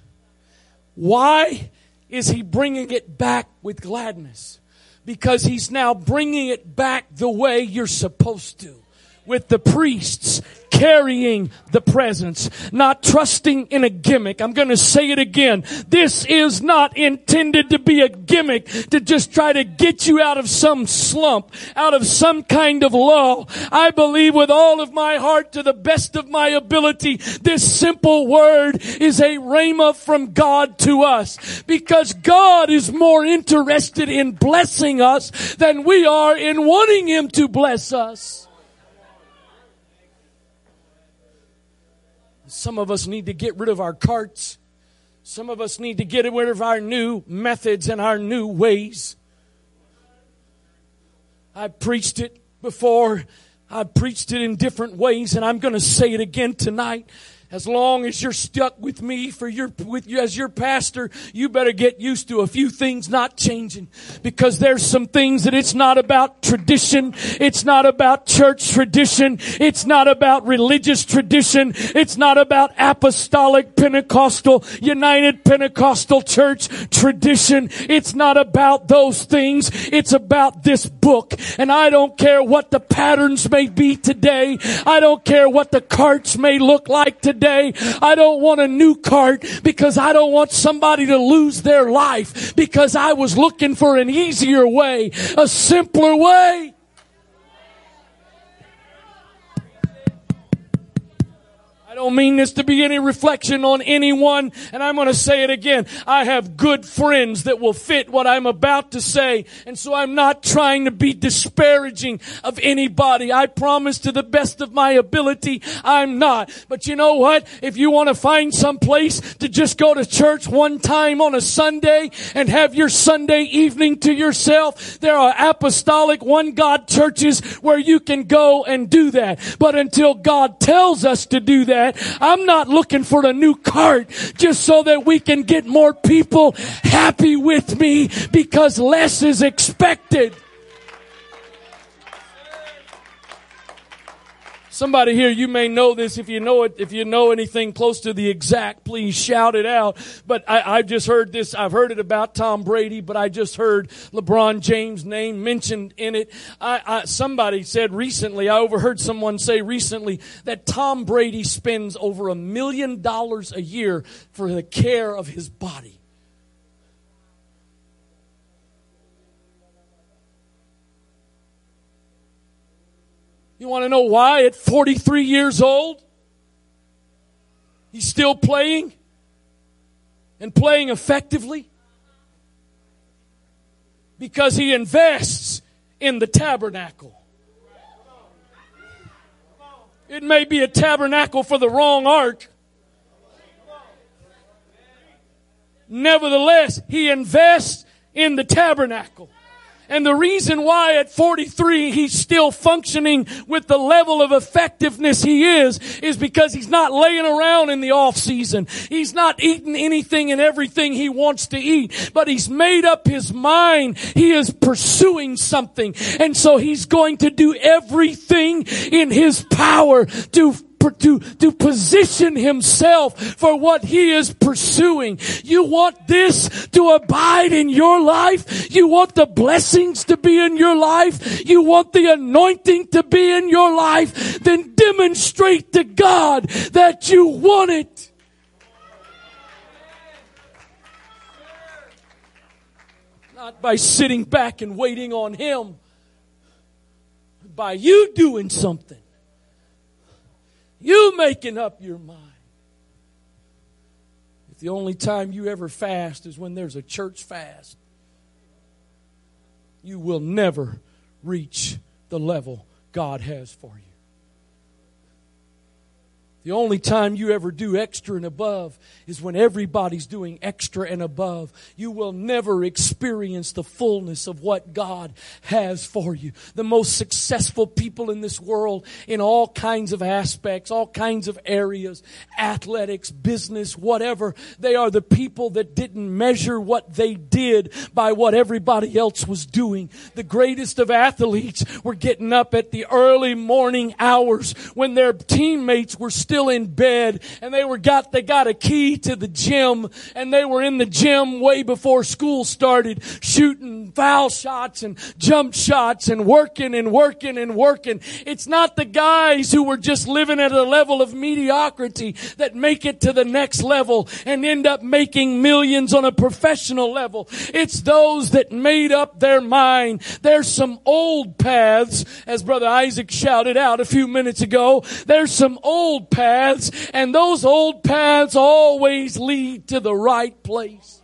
Why is he bringing it back with gladness? Because he's now bringing it back the way you're supposed to with the priests carrying the presence, not trusting in a gimmick. I'm going to say it again. This is not intended to be a gimmick to just try to get you out of some slump, out of some kind of lull. I believe with all of my heart to the best of my ability, this simple word is a rhema from God to us because God is more interested in blessing us than we are in wanting Him to bless us. Some of us need to get rid of our carts. Some of us need to get rid of our new methods and our new ways. I preached it before. I preached it in different ways and I'm going to say it again tonight. As long as you're stuck with me for your, with you as your pastor, you better get used to a few things not changing. Because there's some things that it's not about tradition. It's not about church tradition. It's not about religious tradition. It's not about apostolic Pentecostal, United Pentecostal Church tradition. It's not about those things. It's about this book. And I don't care what the patterns may be today. I don't care what the carts may look like today today. I don't want a new cart because I don't want somebody to lose their life because I was looking for an easier way, a simpler way. I don't mean this to be any reflection on anyone, and I'm going to say it again. I have good friends that will fit what I'm about to say, and so I'm not trying to be disparaging of anybody. I promise to the best of my ability, I'm not. But you know what? If you want to find some place to just go to church one time on a Sunday and have your Sunday evening to yourself, there are apostolic one God churches where you can go and do that. But until God tells us to do that, that. I'm not looking for a new cart just so that we can get more people happy with me because less is expected. Somebody here, you may know this. If you know it, if you know anything close to the exact, please shout it out. But I, have just heard this. I've heard it about Tom Brady, but I just heard LeBron James' name mentioned in it. I, I, somebody said recently, I overheard someone say recently that Tom Brady spends over a million dollars a year for the care of his body. You want to know why at 43 years old? He's still playing and playing effectively? Because he invests in the tabernacle. It may be a tabernacle for the wrong ark. Nevertheless, he invests in the tabernacle. And the reason why at 43 he's still functioning with the level of effectiveness he is, is because he's not laying around in the off season. He's not eating anything and everything he wants to eat, but he's made up his mind. He is pursuing something. And so he's going to do everything in his power to to, to position himself for what he is pursuing. You want this to abide in your life? You want the blessings to be in your life? You want the anointing to be in your life? Then demonstrate to God that you want it. Not by sitting back and waiting on him, by you doing something. You making up your mind. If the only time you ever fast is when there's a church fast, you will never reach the level God has for you. The only time you ever do extra and above is when everybody's doing extra and above. You will never experience the fullness of what God has for you. The most successful people in this world in all kinds of aspects, all kinds of areas, athletics, business, whatever, they are the people that didn't measure what they did by what everybody else was doing. The greatest of athletes were getting up at the early morning hours when their teammates were still in bed and they were got, they got a key to the gym and they were in the gym way before school started shooting foul shots and jump shots and working and working and working. It's not the guys who were just living at a level of mediocrity that make it to the next level and end up making millions on a professional level. It's those that made up their mind. There's some old paths, as Brother Isaac shouted out a few minutes ago. There's some old paths paths, and those old paths always lead to the right place.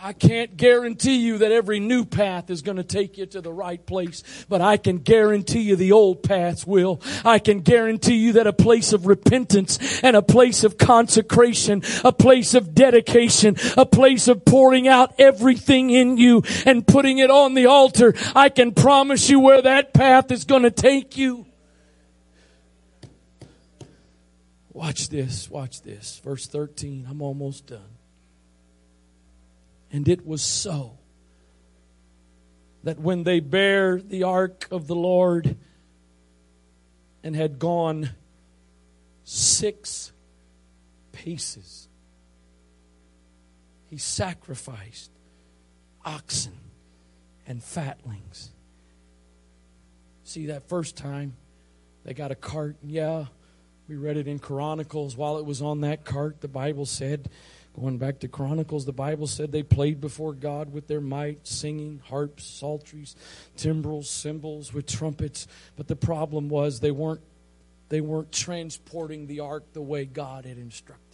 I can't guarantee you that every new path is going to take you to the right place, but I can guarantee you the old paths will. I can guarantee you that a place of repentance and a place of consecration, a place of dedication, a place of pouring out everything in you and putting it on the altar, I can promise you where that path is going to take you. Watch this, watch this. Verse 13, I'm almost done. And it was so that when they bare the ark of the Lord and had gone six paces, he sacrificed oxen and fatlings. See that first time they got a cart, yeah, we read it in Chronicles while it was on that cart. The Bible said, going back to Chronicles, the Bible said they played before God with their might, singing harps, psalteries, timbrels, cymbals, with trumpets. But the problem was they weren't they weren't transporting the ark the way God had instructed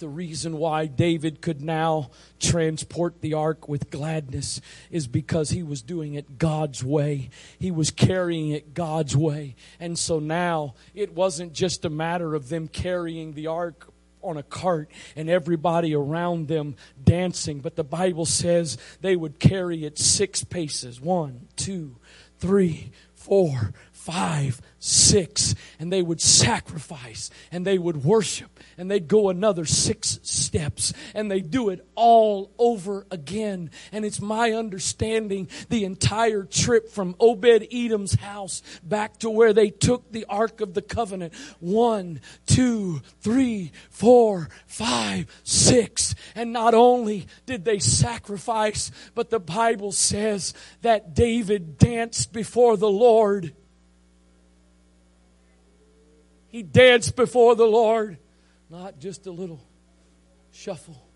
the reason why David could now transport the ark with gladness is because he was doing it God's way. He was carrying it God's way. And so now it wasn't just a matter of them carrying the ark on a cart and everybody around them dancing, but the Bible says they would carry it six paces one, two, three, four, five, six, and they would sacrifice and they would worship and they'd go another six steps and they do it all over again. And it's my understanding the entire trip from Obed Edom's house back to where they took the Ark of the Covenant one, two, three, four, five, six. And not only did they sacrifice, but the Bible says that David danced before the Lord he danced before the Lord, not just a little shuffle.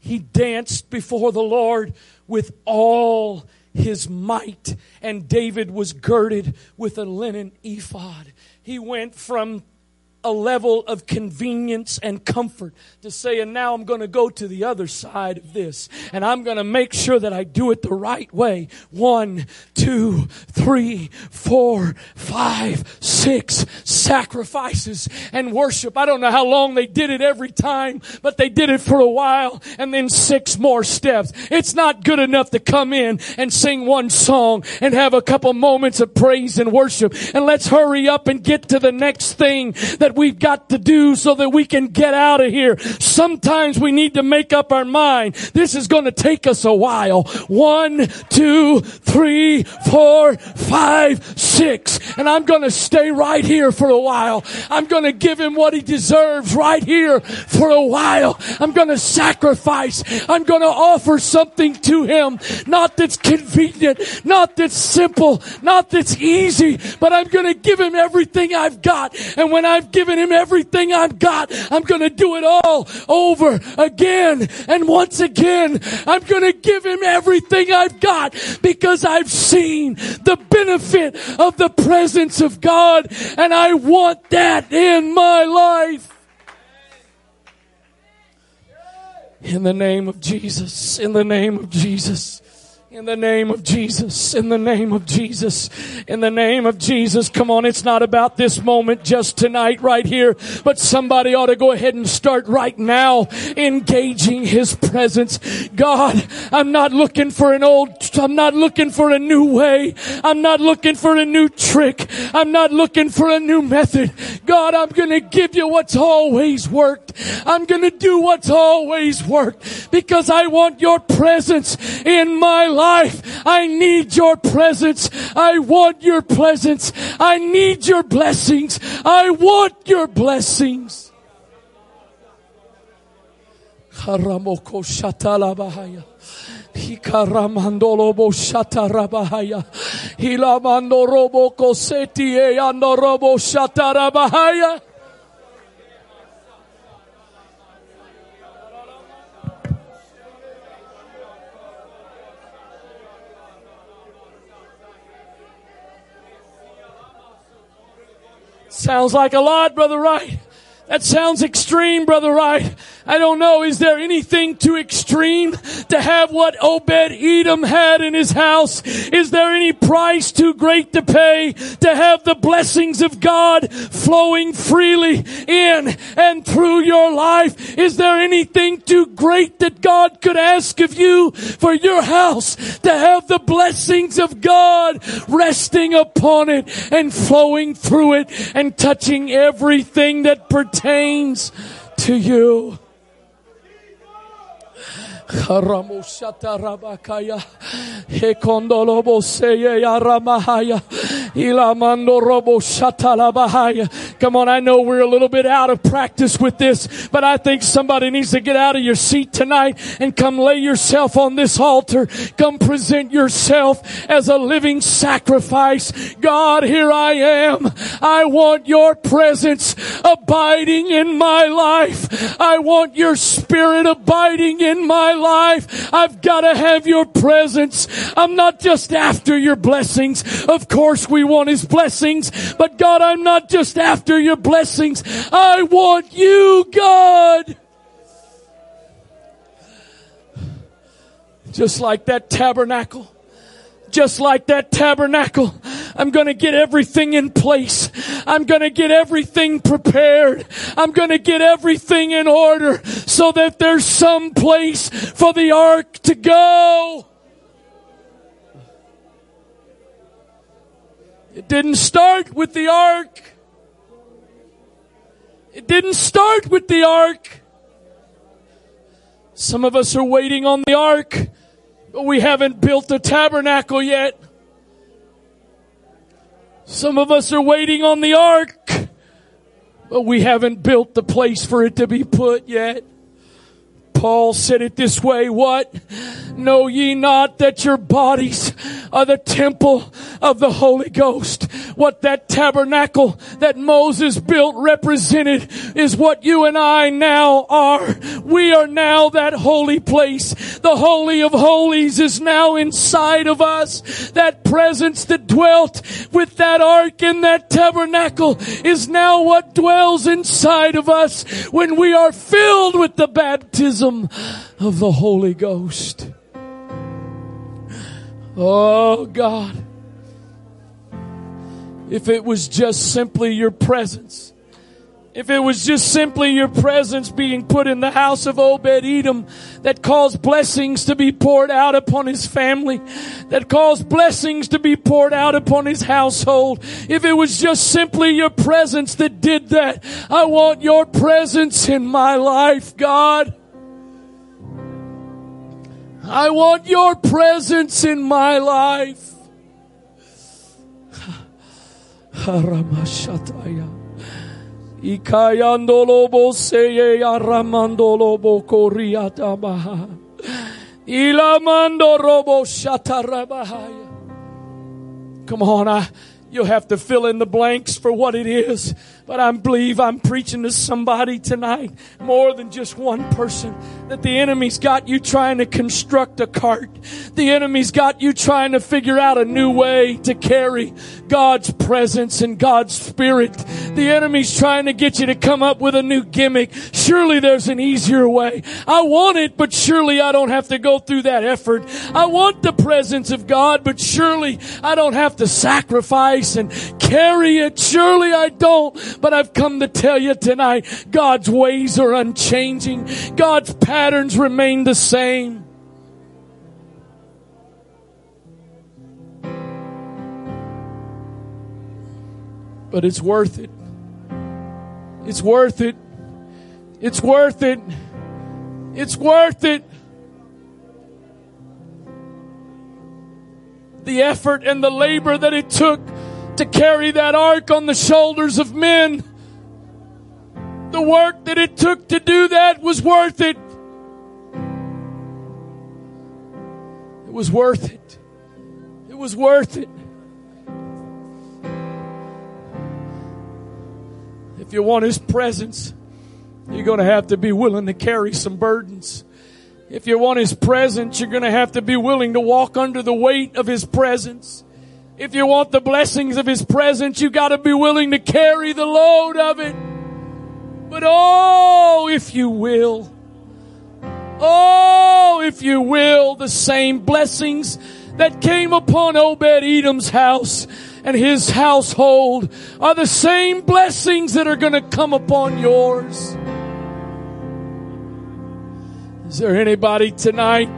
He danced before the Lord with all his might, and David was girded with a linen ephod. He went from a level of convenience and comfort to say, and now I'm going to go to the other side of this and I'm going to make sure that I do it the right way. One, two, three, four, five, six sacrifices and worship. I don't know how long they did it every time, but they did it for a while and then six more steps. It's not good enough to come in and sing one song and have a couple moments of praise and worship and let's hurry up and get to the next thing that we've got to do so that we can get out of here. Sometimes we need to make up our mind. This is going to take us a while. One, two, three, four, five, six. And I'm going to stay right here for a while. I'm going to give him what he deserves right here for a while. I'm going to sacrifice. I'm going to offer something to him. Not that's convenient, not that's simple, not that's easy, but I'm going to give him everything I've got. And when I've given given him everything I've got. I'm going to do it all over again and once again. I'm going to give him everything I've got because I've seen the benefit of the presence of God and I want that in my life. In the name of Jesus, in the name of Jesus In the name of Jesus, in the name of Jesus, in the name of Jesus. Come on, it's not about this moment just tonight right here, but somebody ought to go ahead and start right now engaging His presence. God, I'm not looking for an old, I'm not looking for a new way. I'm not looking for a new trick. I'm not looking for a new method. God, I'm gonna give you what's always worked. I'm gonna do what's always worked because I want your presence in my life life. I need your presence. I want your presence. I need your blessings. I want your blessings. Haramoko shatalabahaya. Hikaramandolo bo shatarabahaya. Hilamando robo koseti e ando robo shatarabahaya. Sounds like a lot, Brother Wright. That sounds extreme, Brother Wright. I don't know. Is there anything too extreme to have what Obed Edom had in his house? Is there any price too great to pay to have the blessings of God flowing freely in and through your life? Is there anything too great that God could ask of you for your house to have the blessings of God resting upon it and flowing through it and touching everything that pertains to you? Rabakaya. Hekondolobo seye yaramahaya. Ilamando robo. Come on, I know we're a little bit out of practice with this, but I think somebody needs to get out of your seat tonight and come lay yourself on this altar. Come present yourself as a living sacrifice. God, here I am. I want your presence abiding in my life. I want your spirit abiding in my life. I've got to have your presence. I'm not just after your blessings. Of course we want his blessings, but God, I'm not just after your blessings. I want you, God. Just like that tabernacle just like that tabernacle. I'm gonna get everything in place. I'm gonna get everything prepared. I'm gonna get everything in order so that there's some place for the ark to go. It didn't start with the ark. It didn't start with the ark. Some of us are waiting on the ark but we haven't built the tabernacle yet. Some of us are waiting on the ark, but we haven't built the place for it to be put yet. Paul said it this way, what? Know ye not that your bodies are the temple of the Holy Ghost? What that tabernacle that Moses built represented is what you and I now are. We are now that holy place. The Holy of Holies is now inside of us. That presence that dwelt with that ark and that tabernacle is now what dwells inside of us when we are filled with the baptism of the Holy Ghost. Oh God. If it was just simply your presence, if it was just simply your presence being put in the house of Obed Edom that caused blessings to be poured out upon his family, that caused blessings to be poured out upon his household, if it was just simply your presence that did that, I want your presence in my life, God. I want your presence in my life. Come on, I, you'll have to fill in the blanks for what it is. But I believe I'm preaching to somebody tonight, more than just one person, that the enemy's got you trying to construct a cart. The enemy's got you trying to figure out a new way to carry God's presence and God's spirit. The enemy's trying to get you to come up with a new gimmick. Surely there's an easier way. I want it, but surely I don't have to go through that effort. I want the presence of God, but surely I don't have to sacrifice and carry it. Surely I don't. But I've come to tell you tonight, God's ways are unchanging. God's patterns remain the same. But it's worth it. It's worth it. It's worth it. It's worth it. The effort and the labor that it took to carry that ark on the shoulders of men. The work that it took to do that was worth it. It was worth it. It was worth it. If you want His presence, you're going to have to be willing to carry some burdens. If you want His presence, you're going to have to be willing to walk under the weight of His presence. If you want the blessings of His presence, you got to be willing to carry the load of it. But oh, if you will, oh, if you will, the same blessings that came upon Obed Edom's house and his household are the same blessings that are to come upon yours. Is there anybody tonight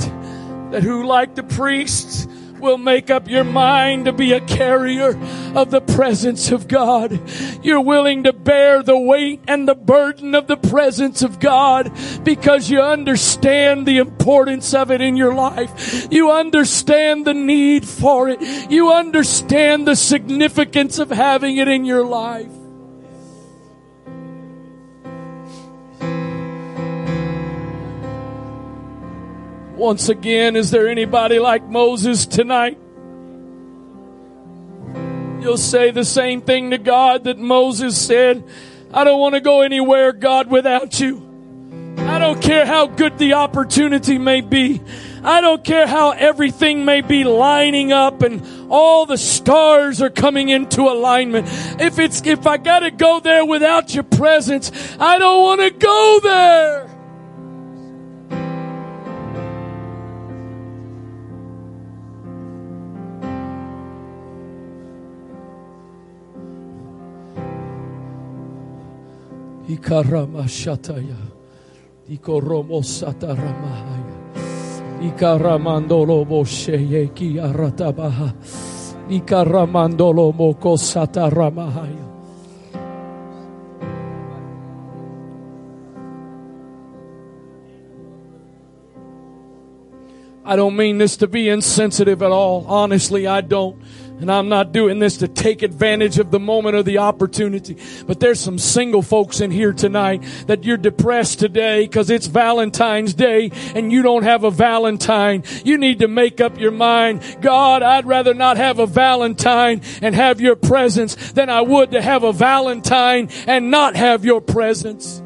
that who like the priests will make up your mind to be a carrier of the presence of God. You're willing to bear the weight and the burden of the presence of God because you understand the importance of it in your life. You understand the need for it. You understand the significance of having it in your life. Once again, is there anybody like Moses tonight? You'll say the same thing to God that Moses said. I don't want to go anywhere, God, without you. I don't care how good the opportunity may be. I don't care how everything may be lining up and all the stars are coming into alignment. If it's, if I gotta go there without your presence, I don't want to go there. Ikarama shataya. Ikoromo sataramahaya. Ikaramandolo bosheye ki aratabaha. Ikaramandolo moko sataramahaya. I don't mean this to be insensitive at all. Honestly, I don't. And I'm not doing this to take advantage of the moment or the opportunity. But there's some single folks in here tonight that you're depressed today because it's Valentine's Day and you don't have a Valentine. You need to make up your mind. God, I'd rather not have a Valentine and have your presence than I would to have a Valentine and not have your presence.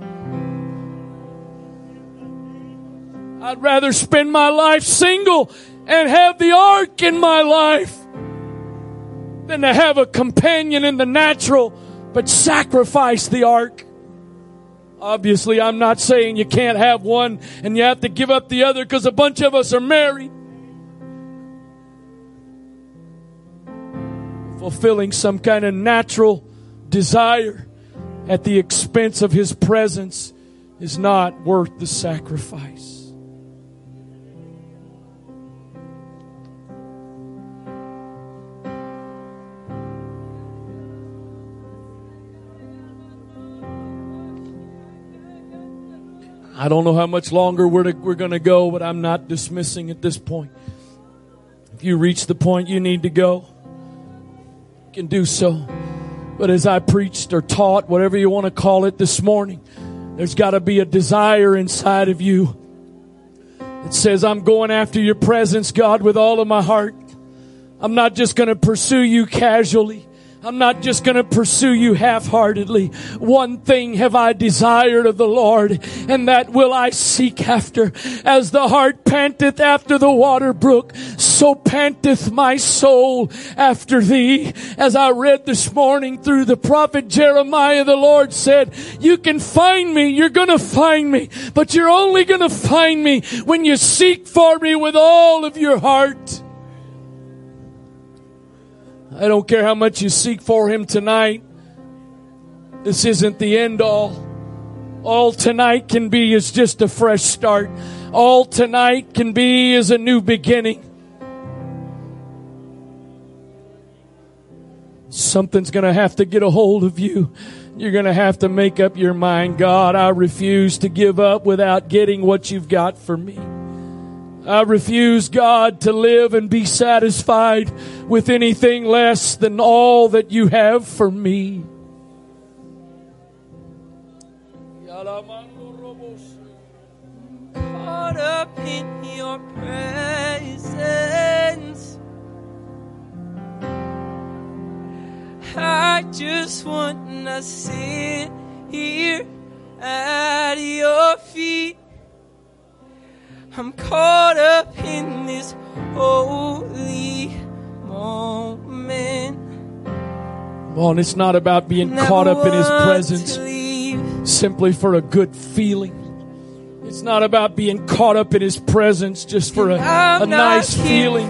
I'd rather spend my life single and have the ark in my life than to have a companion in the natural, but sacrifice the ark. Obviously, I'm not saying you can't have one and you have to give up the other because a bunch of us are married. Fulfilling some kind of natural desire at the expense of His presence is not worth the sacrifice. I don't know how much longer we're, to, we're going to go, but I'm not dismissing at this point. If you reach the point you need to go, you can do so. But as I preached or taught, whatever you want to call it this morning, there's got to be a desire inside of you that says, I'm going after your presence, God, with all of my heart. I'm not just going to pursue you casually. I'm not just going to pursue you half-heartedly. One thing have I desired of the Lord, and that will I seek after. As the heart panteth after the water brook, so panteth my soul after thee. As I read this morning through the prophet Jeremiah, the Lord said, you can find me, you're going to find me, but you're only going to find me when you seek for me with all of your heart. I don't care how much you seek for him tonight. This isn't the end all. All tonight can be is just a fresh start. All tonight can be is a new beginning. Something's going to have to get a hold of you. You're going to have to make up your mind. God, I refuse to give up without getting what you've got for me. I refuse, God, to live and be satisfied with anything less than all that you have for me. Caught up in your presence. I just want to sit here at your feet. I'm caught up in this holy moment. Come on, it's not about being Never caught up in His presence simply for a good feeling. It's not about being caught up in His presence just for a, a nice feeling.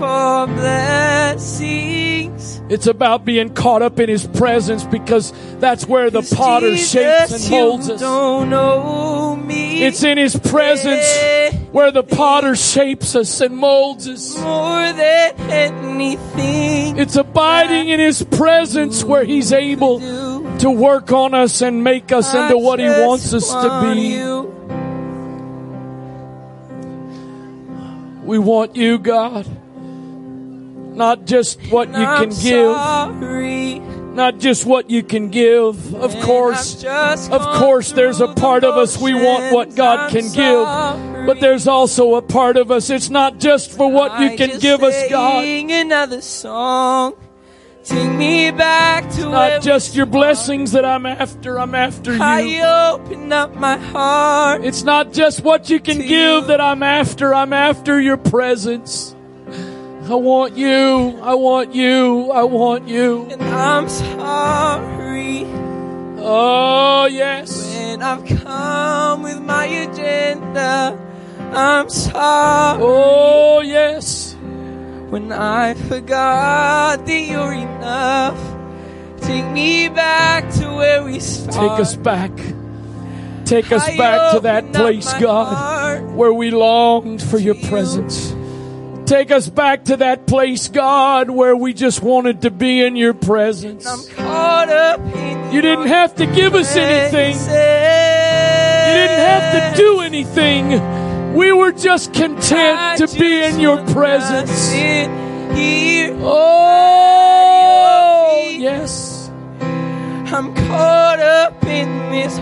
It's about being caught up in His presence because that's where the potter Jesus, shapes and molds us. Don't know me. It's in His presence where the potter shapes us and molds us. more than anything. It's abiding in His presence where He's able to work on us and make us into what He wants us to be. We want you, God. Not just what you I'm can give, sorry. not just what you can give. Of And course, of course, there's a part of us we want what God motions. can give. But there's also a part of us, it's not just for what you can give us, God. Sing another song. Take me back to Not just your blessings that I'm after, I'm after you. I open up my heart. It's not just what you can give you. that I'm after, I'm after your presence. I want you, I want you, I want you. And I'm sorry Oh, yes. when I've come with my agenda. I'm sorry Oh, yes. When I forgot that you're enough. Take me back to where we started. Take us back. Take us I back to that place, God, where we longed for your you. presence. Take us back to that place, God, where we just wanted to be in your presence. I'm caught up in You didn't have to give us anything. You You didn't have to do anything. We were just content to be in your presence. Oh, yes. I'm caught up in this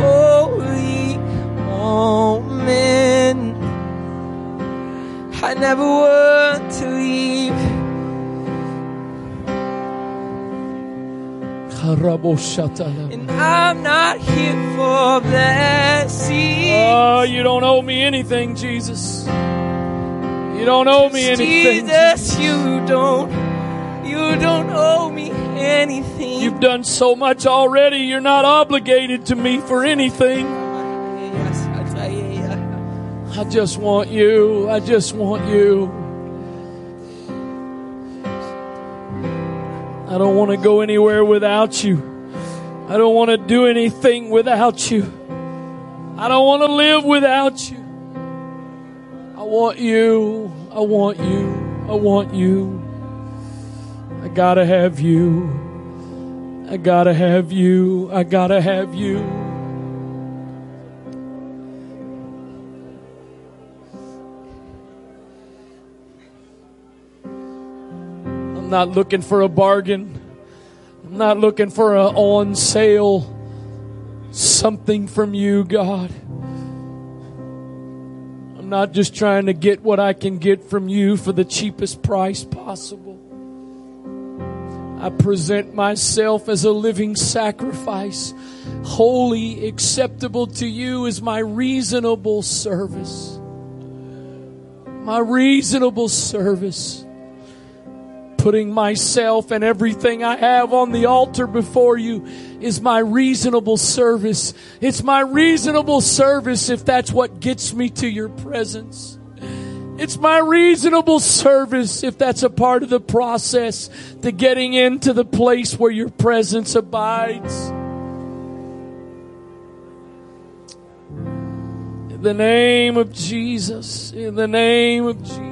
holy moment. I never want to leave. And I'm not here for blessings. Oh, you don't owe me anything, Jesus. You don't owe me anything. Jesus, you don't, you don't owe me anything. You've done so much already. You're not obligated to me for anything. Yes, I tell you. I just want you. I just want you. I don't want to go anywhere without you. I don't want to do anything without you. I don't want to live without you. I want you. I want you. I want you. I gotta have you. I gotta have you. I gotta have you. Not looking for a bargain. I'm not looking for a on sale something from you, God. I'm not just trying to get what I can get from you for the cheapest price possible. I present myself as a living sacrifice, holy, acceptable to you as my reasonable service. My reasonable service. Putting myself and everything I have on the altar before you is my reasonable service. It's my reasonable service if that's what gets me to your presence. It's my reasonable service if that's a part of the process to getting into the place where your presence abides. In the name of Jesus, in the name of Jesus.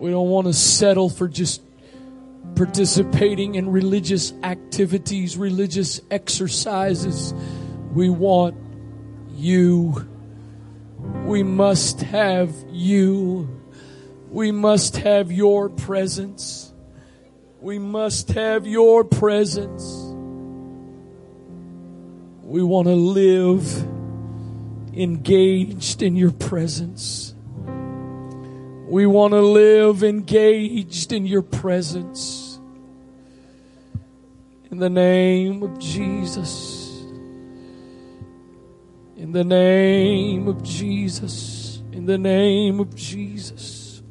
We don't want to settle for just participating in religious activities, religious exercises. We want you. We must have you. We must have your presence. We must have your presence. We want to live engaged in your presence. We want to live engaged in your presence. In the name of Jesus. In the name of Jesus. In the name of Jesus.